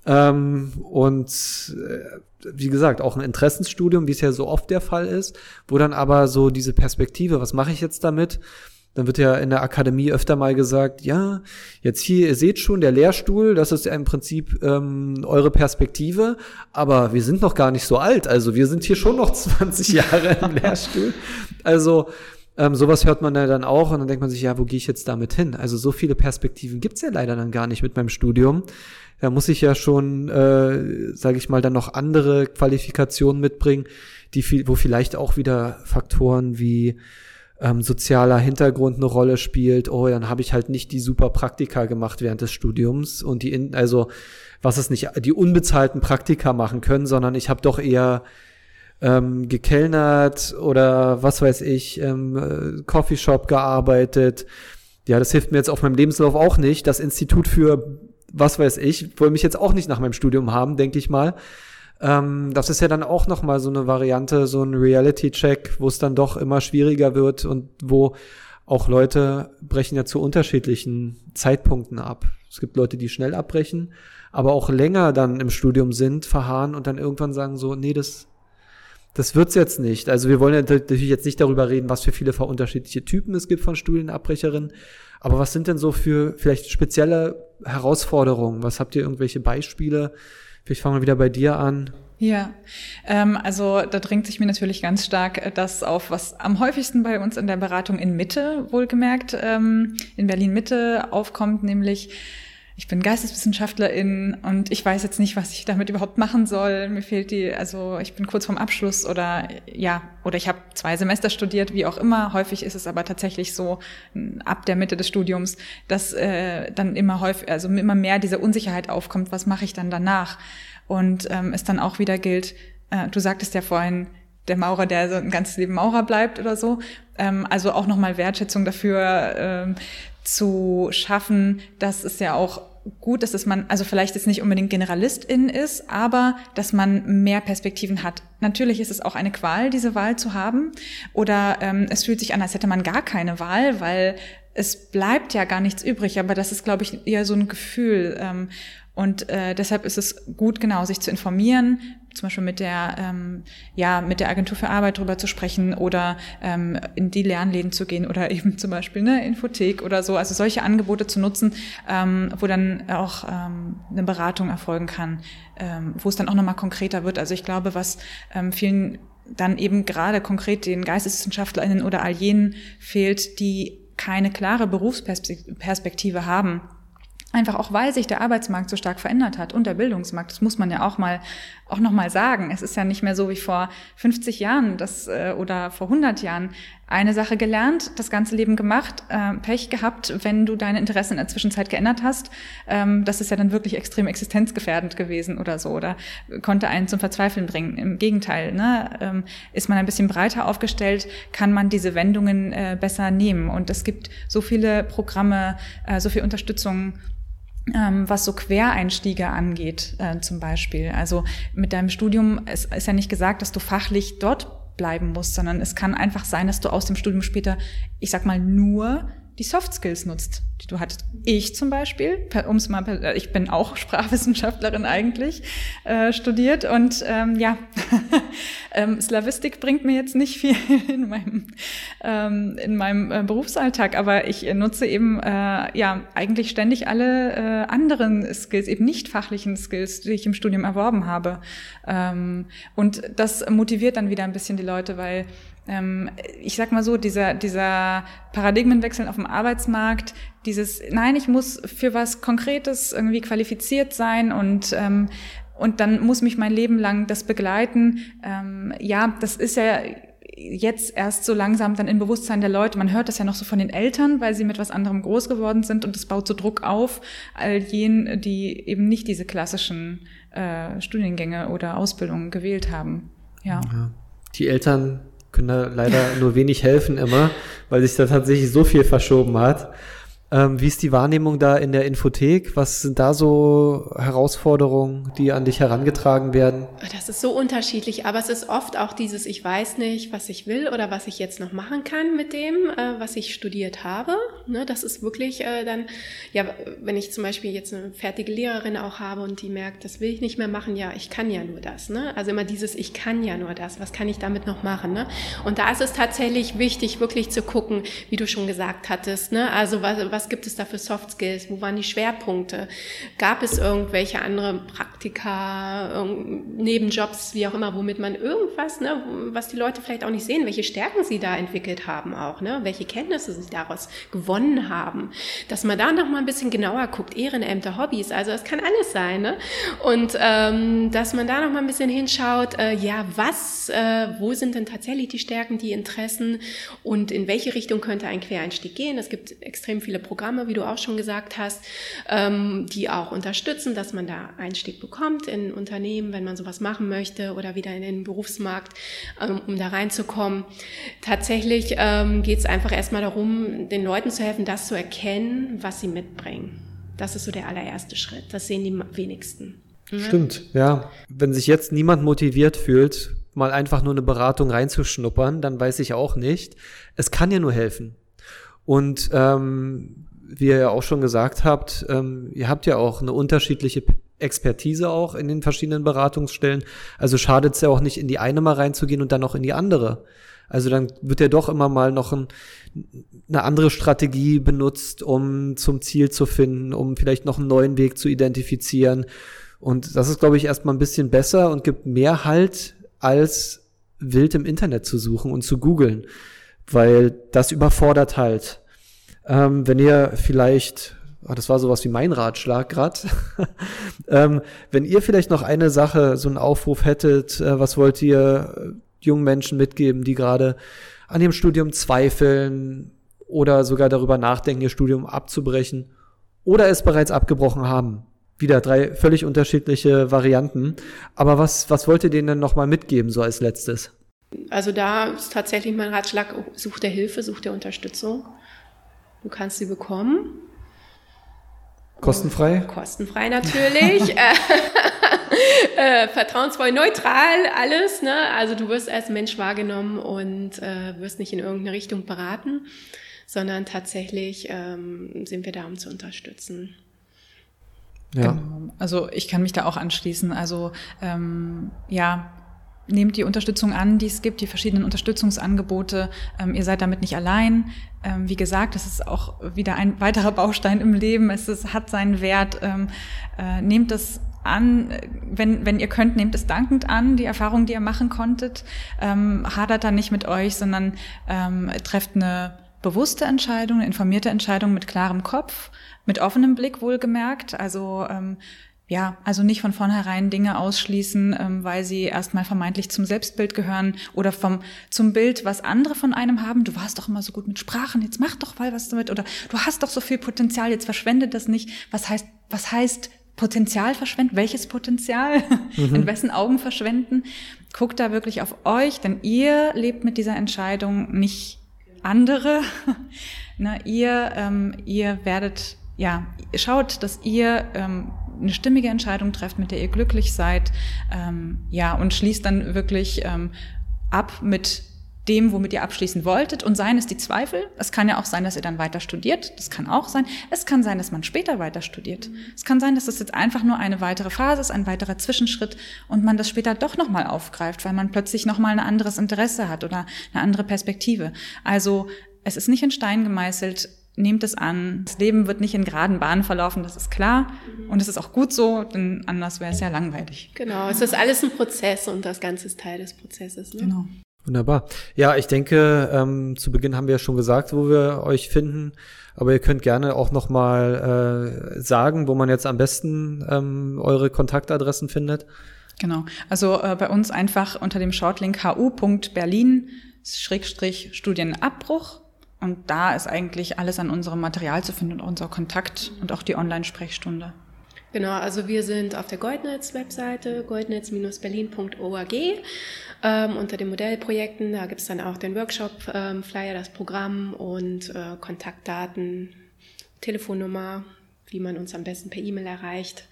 Ähm, und äh, wie gesagt, auch ein Interessensstudium, wie es ja so oft der Fall ist, wo dann aber so diese Perspektive, was mache ich jetzt damit? Dann wird ja in der Akademie öfter mal gesagt, ja, jetzt hier, ihr seht schon, der Lehrstuhl, das ist ja im Prinzip ähm, eure Perspektive, aber wir sind noch gar nicht so alt. Also wir sind hier schon noch 20 Jahre im Lehrstuhl. Also Ähm, sowas hört man ja dann auch und dann denkt man sich, ja, wo gehe ich jetzt damit hin? Also so viele Perspektiven gibt's ja leider dann gar nicht mit meinem Studium. Da muss ich ja schon, äh, sage ich mal, dann noch andere Qualifikationen mitbringen, die viel, wo vielleicht auch wieder Faktoren wie ähm, sozialer Hintergrund eine Rolle spielt. Oh, dann habe ich halt nicht die super Praktika gemacht während des Studiums und die, in, also was es nicht, die unbezahlten Praktika machen können, sondern ich habe doch eher ähm, gekellnert oder was weiß ich, ähm, äh, Coffeeshop gearbeitet. Ja, das hilft mir jetzt auf meinem Lebenslauf auch nicht. Das Institut für was weiß ich, wollen mich jetzt auch nicht nach meinem Studium haben, denke ich mal. Ähm, das ist ja dann auch noch mal so eine Variante, so ein Reality-Check, wo es dann doch immer schwieriger wird und wo auch Leute brechen ja zu unterschiedlichen Zeitpunkten ab. Es gibt Leute, die schnell abbrechen, aber auch länger dann im Studium sind, verharren und dann irgendwann sagen so, nee, das das wird's jetzt nicht. Also wir wollen natürlich jetzt nicht darüber reden, was für viele unterschiedliche Typen es gibt von Studienabbrecherinnen. Aber was sind denn so für vielleicht spezielle Herausforderungen? Was habt ihr irgendwelche Beispiele? Vielleicht fangen wir wieder bei dir an. Ja, ähm, also da drängt sich mir natürlich ganz stark das auf, was am häufigsten bei uns in der Beratung in Mitte wohlgemerkt, ähm, in Berlin Mitte aufkommt, nämlich ich bin Geisteswissenschaftlerin und ich weiß jetzt nicht, was ich damit überhaupt machen soll. Mir fehlt die, also ich bin kurz vorm Abschluss oder ja, oder ich habe zwei Semester studiert, wie auch immer. Häufig ist es aber tatsächlich so ab der Mitte des Studiums, dass äh, dann immer häufig, also immer mehr diese Unsicherheit aufkommt. Was mache ich dann danach? Und ähm, es dann auch wieder gilt. Äh, du sagtest ja vorhin, der Maurer, der so ein ganzes Leben Maurer bleibt oder so. Ähm, also auch nochmal Wertschätzung dafür ähm, zu schaffen, dass es ja auch gut ist, dass man also vielleicht jetzt nicht unbedingt Generalistin ist, aber dass man mehr Perspektiven hat. Natürlich ist es auch eine Qual, diese Wahl zu haben. Oder ähm, es fühlt sich an, als hätte man gar keine Wahl, weil es bleibt ja gar nichts übrig. Aber das ist, glaube ich, eher so ein Gefühl. Ähm, und äh, deshalb ist es gut, genau, sich zu informieren, zum Beispiel mit der, ähm, ja, mit der Agentur für Arbeit drüber zu sprechen oder ähm, in die Lernläden zu gehen oder eben zum Beispiel eine Infothek oder so. Also solche Angebote zu nutzen, ähm, wo dann auch ähm, eine Beratung erfolgen kann, ähm, wo es dann auch nochmal konkreter wird. Also ich glaube, was ähm, vielen dann eben gerade konkret den GeisteswissenschaftlerInnen oder all jenen fehlt, die keine klare Berufsperspektive haben Einfach auch, weil sich der Arbeitsmarkt so stark verändert hat und der Bildungsmarkt. Das muss man ja auch mal, auch noch mal sagen. Es ist ja nicht mehr so wie vor 50 Jahren das, äh, oder vor 100 Jahren. Eine Sache gelernt, das ganze Leben gemacht, äh, Pech gehabt, wenn du deine Interessen in der Zwischenzeit geändert hast. Ähm, das ist ja dann wirklich extrem existenzgefährdend gewesen oder so oder konnte einen zum Verzweifeln bringen. Im Gegenteil, ne? ähm, ist man ein bisschen breiter aufgestellt, kann man diese Wendungen äh, besser nehmen. Und es gibt so viele Programme, äh, so viel Unterstützung ähm, was so Quereinstiege angeht, äh, zum Beispiel. Also mit deinem Studium, es ist ja nicht gesagt, dass du fachlich dort bleiben musst, sondern es kann einfach sein, dass du aus dem Studium später, ich sag mal, nur die Soft Skills nutzt, die du hattest. Ich zum Beispiel, um's mal, äh, ich bin auch Sprachwissenschaftlerin eigentlich, äh, studiert und ähm, ja, ähm, Slavistik bringt mir jetzt nicht viel in meinem, ähm, in meinem äh, Berufsalltag, aber ich nutze eben äh, ja eigentlich ständig alle äh, anderen Skills, eben nicht fachlichen Skills, die ich im Studium erworben habe. Ähm, und das motiviert dann wieder ein bisschen die Leute, weil ich sag mal so, dieser, dieser Paradigmenwechsel auf dem Arbeitsmarkt, dieses, nein, ich muss für was Konkretes irgendwie qualifiziert sein und, ähm, und dann muss mich mein Leben lang das begleiten. Ähm, ja, das ist ja jetzt erst so langsam dann im Bewusstsein der Leute. Man hört das ja noch so von den Eltern, weil sie mit was anderem groß geworden sind und das baut so Druck auf all jenen, die eben nicht diese klassischen äh, Studiengänge oder Ausbildungen gewählt haben. Ja. ja. Die Eltern können da leider nur wenig helfen immer, weil sich da tatsächlich so viel verschoben hat. Ähm, wie ist die Wahrnehmung da in der Infothek? Was sind da so Herausforderungen, die an dich herangetragen werden? Das ist so unterschiedlich, aber es ist oft auch dieses, ich weiß nicht, was ich will oder was ich jetzt noch machen kann mit dem, äh, was ich studiert habe. Ne, das ist wirklich äh, dann, ja, wenn ich zum Beispiel jetzt eine fertige Lehrerin auch habe und die merkt, das will ich nicht mehr machen, ja, ich kann ja nur das. Ne? Also immer dieses, ich kann ja nur das, was kann ich damit noch machen? Ne? Und da ist es tatsächlich wichtig, wirklich zu gucken, wie du schon gesagt hattest, ne? also was, was Was gibt es da für Soft Skills? Wo waren die Schwerpunkte? Gab es irgendwelche andere Praktika, Nebenjobs, wie auch immer, womit man irgendwas, ne, was die Leute vielleicht auch nicht sehen, welche Stärken sie da entwickelt haben auch, ne, welche Kenntnisse sie daraus gewonnen haben, dass man da noch mal ein bisschen genauer guckt, Ehrenämter, Hobbys, also es kann alles sein, ne? Und ähm, dass man da noch mal ein bisschen hinschaut, äh, ja, was, äh, wo sind denn tatsächlich die Stärken, die Interessen und in welche Richtung könnte ein Quereinstieg gehen? Es gibt extrem viele Programme, wie du auch schon gesagt hast, ähm, die auch unterstützen, dass man da Einstieg bekommt in Unternehmen, wenn man sowas machen möchte oder wieder in den Berufsmarkt, ähm, um da reinzukommen. Tatsächlich ähm, geht es einfach erstmal darum, den Leuten zu helfen, das zu erkennen, was sie mitbringen. Das ist so der allererste Schritt. Das sehen die wenigsten. Stimmt, ja. Wenn sich jetzt niemand motiviert fühlt, mal einfach nur eine Beratung reinzuschnuppern, dann weiß ich auch nicht. Es kann ja nur helfen. Und ähm, wie ihr ja auch schon gesagt habt, ähm, ihr habt ja auch eine unterschiedliche Expertise auch in den verschiedenen Beratungsstellen. Also schadet es ja auch nicht, in die eine mal reinzugehen und dann noch in die andere. Also dann wird ja doch immer mal noch ein, eine andere Strategie benutzt, um zum Ziel zu finden, um vielleicht noch einen neuen Weg zu identifizieren. Und das ist, glaube ich, erstmal ein bisschen besser und gibt mehr Halt, als wild im Internet zu suchen und zu googeln. Weil das überfordert halt. Ähm, wenn ihr vielleicht Oh, das war sowas wie mein Ratschlag gerade. ähm, wenn ihr vielleicht noch eine Sache, so einen Aufruf hättet, äh, was wollt ihr äh, jungen Menschen mitgeben, die gerade an ihrem Studium zweifeln oder sogar darüber nachdenken, ihr Studium abzubrechen oder es bereits abgebrochen haben? Wieder drei völlig unterschiedliche Varianten. Aber was, was wollt ihr denen denn nochmal mitgeben, so als letztes? Also da ist tatsächlich mein Ratschlag, such der Hilfe, such der Unterstützung. Du kannst sie bekommen. Kostenfrei? Kostenfrei natürlich. äh, vertrauensvoll, neutral, alles. Ne? Also du wirst als Mensch wahrgenommen und äh, wirst nicht in irgendeine Richtung beraten, sondern tatsächlich ähm, sind wir da, um zu unterstützen. Ja. Genau. Also ich kann mich da auch anschließen. Also ähm, ja, nehmt die Unterstützung an, die es gibt, die verschiedenen Unterstützungsangebote. Ähm, ihr seid damit nicht allein. Ähm, wie gesagt, das ist auch wieder ein weiterer Baustein im Leben. Es ist, hat seinen Wert. Ähm, äh, nehmt das an, wenn, wenn ihr könnt, nehmt es dankend an, die Erfahrung, die ihr machen konntet. Ähm, hadert da nicht mit euch, sondern ähm, trefft eine bewusste Entscheidung, eine informierte Entscheidung mit klarem Kopf, mit offenem Blick wohlgemerkt. Also ähm, ja, also nicht von vornherein Dinge ausschließen, ähm, weil sie erstmal vermeintlich zum Selbstbild gehören oder vom zum Bild, was andere von einem haben. Du warst doch immer so gut mit Sprachen, jetzt mach doch mal was damit oder du hast doch so viel Potenzial, jetzt verschwende das nicht. Was heißt, was heißt Potenzial verschwenden? Welches Potenzial? Mhm. In wessen Augen verschwenden? Guckt da wirklich auf euch, denn ihr lebt mit dieser Entscheidung nicht andere. Na, ihr, ähm, ihr werdet ja, schaut, dass ihr ähm, eine stimmige Entscheidung trefft, mit der ihr glücklich seid, ähm, ja, und schließt dann wirklich ähm, ab mit dem, womit ihr abschließen wolltet. Und seien es die Zweifel. Es kann ja auch sein, dass ihr dann weiter studiert. Das kann auch sein. Es kann sein, dass man später weiter studiert. Es kann sein, dass das jetzt einfach nur eine weitere Phase ist, ein weiterer Zwischenschritt und man das später doch nochmal aufgreift, weil man plötzlich nochmal ein anderes Interesse hat oder eine andere Perspektive. Also es ist nicht in Stein gemeißelt nehmt es an. Das Leben wird nicht in geraden Bahnen verlaufen, das ist klar. Und es ist auch gut so, denn anders wäre es ja langweilig. Genau, es ist alles ein Prozess und das Ganze ist Teil des Prozesses. Ne? Genau. Wunderbar. Ja, ich denke, ähm, zu Beginn haben wir ja schon gesagt, wo wir euch finden. Aber ihr könnt gerne auch noch-mal äh, sagen, wo man jetzt am besten ähm, eure Kontaktadressen findet. Genau. Also äh, bei uns einfach unter dem Shortlink hu.berlin-studienabbruch und da ist eigentlich alles an unserem Material zu finden und unser Kontakt und auch die Online-Sprechstunde. Genau, also wir sind auf der Goldnetz-Webseite, goldnetz-berlin.org ähm, unter den Modellprojekten. Da gibt es dann auch den Workshop-Flyer, ähm, das Programm und äh, Kontaktdaten, Telefonnummer, wie man uns am besten per E-Mail erreicht.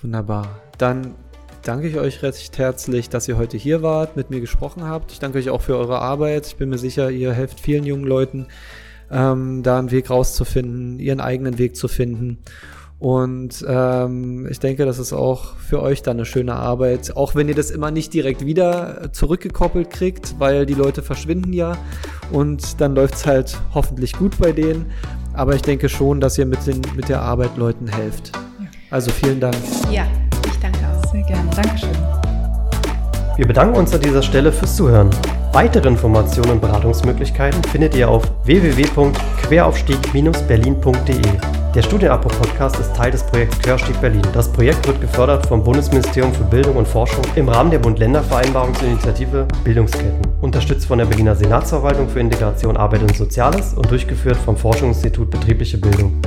Wunderbar. Dann danke ich euch recht herzlich, dass ihr heute hier wart, mit mir gesprochen habt. Ich danke euch auch für eure Arbeit. Ich bin mir sicher, ihr helft vielen jungen Leuten, ähm, da einen Weg rauszufinden, ihren eigenen Weg zu finden. Und ähm, ich denke, das ist auch für euch dann eine schöne Arbeit, auch wenn ihr das immer nicht direkt wieder zurückgekoppelt kriegt, weil die Leute verschwinden ja und dann läuft es halt hoffentlich gut bei denen. Aber ich denke schon, dass ihr mit, den, mit der Arbeit Leuten helft. Also vielen Dank. Ja. Sehr gerne. Dankeschön. Wir bedanken uns an dieser Stelle fürs Zuhören. Weitere Informationen und Beratungsmöglichkeiten findet ihr auf www.queraufstieg-berlin.de. Der Studienabbruch-Podcast ist Teil des Projekts Querstieg Berlin. Das Projekt wird gefördert vom Bundesministerium für Bildung und Forschung im Rahmen der Bund-Länder-Vereinbarungsinitiative Bildungsketten, unterstützt von der Berliner Senatsverwaltung für Integration, Arbeit und Soziales und durchgeführt vom Forschungsinstitut Betriebliche Bildung.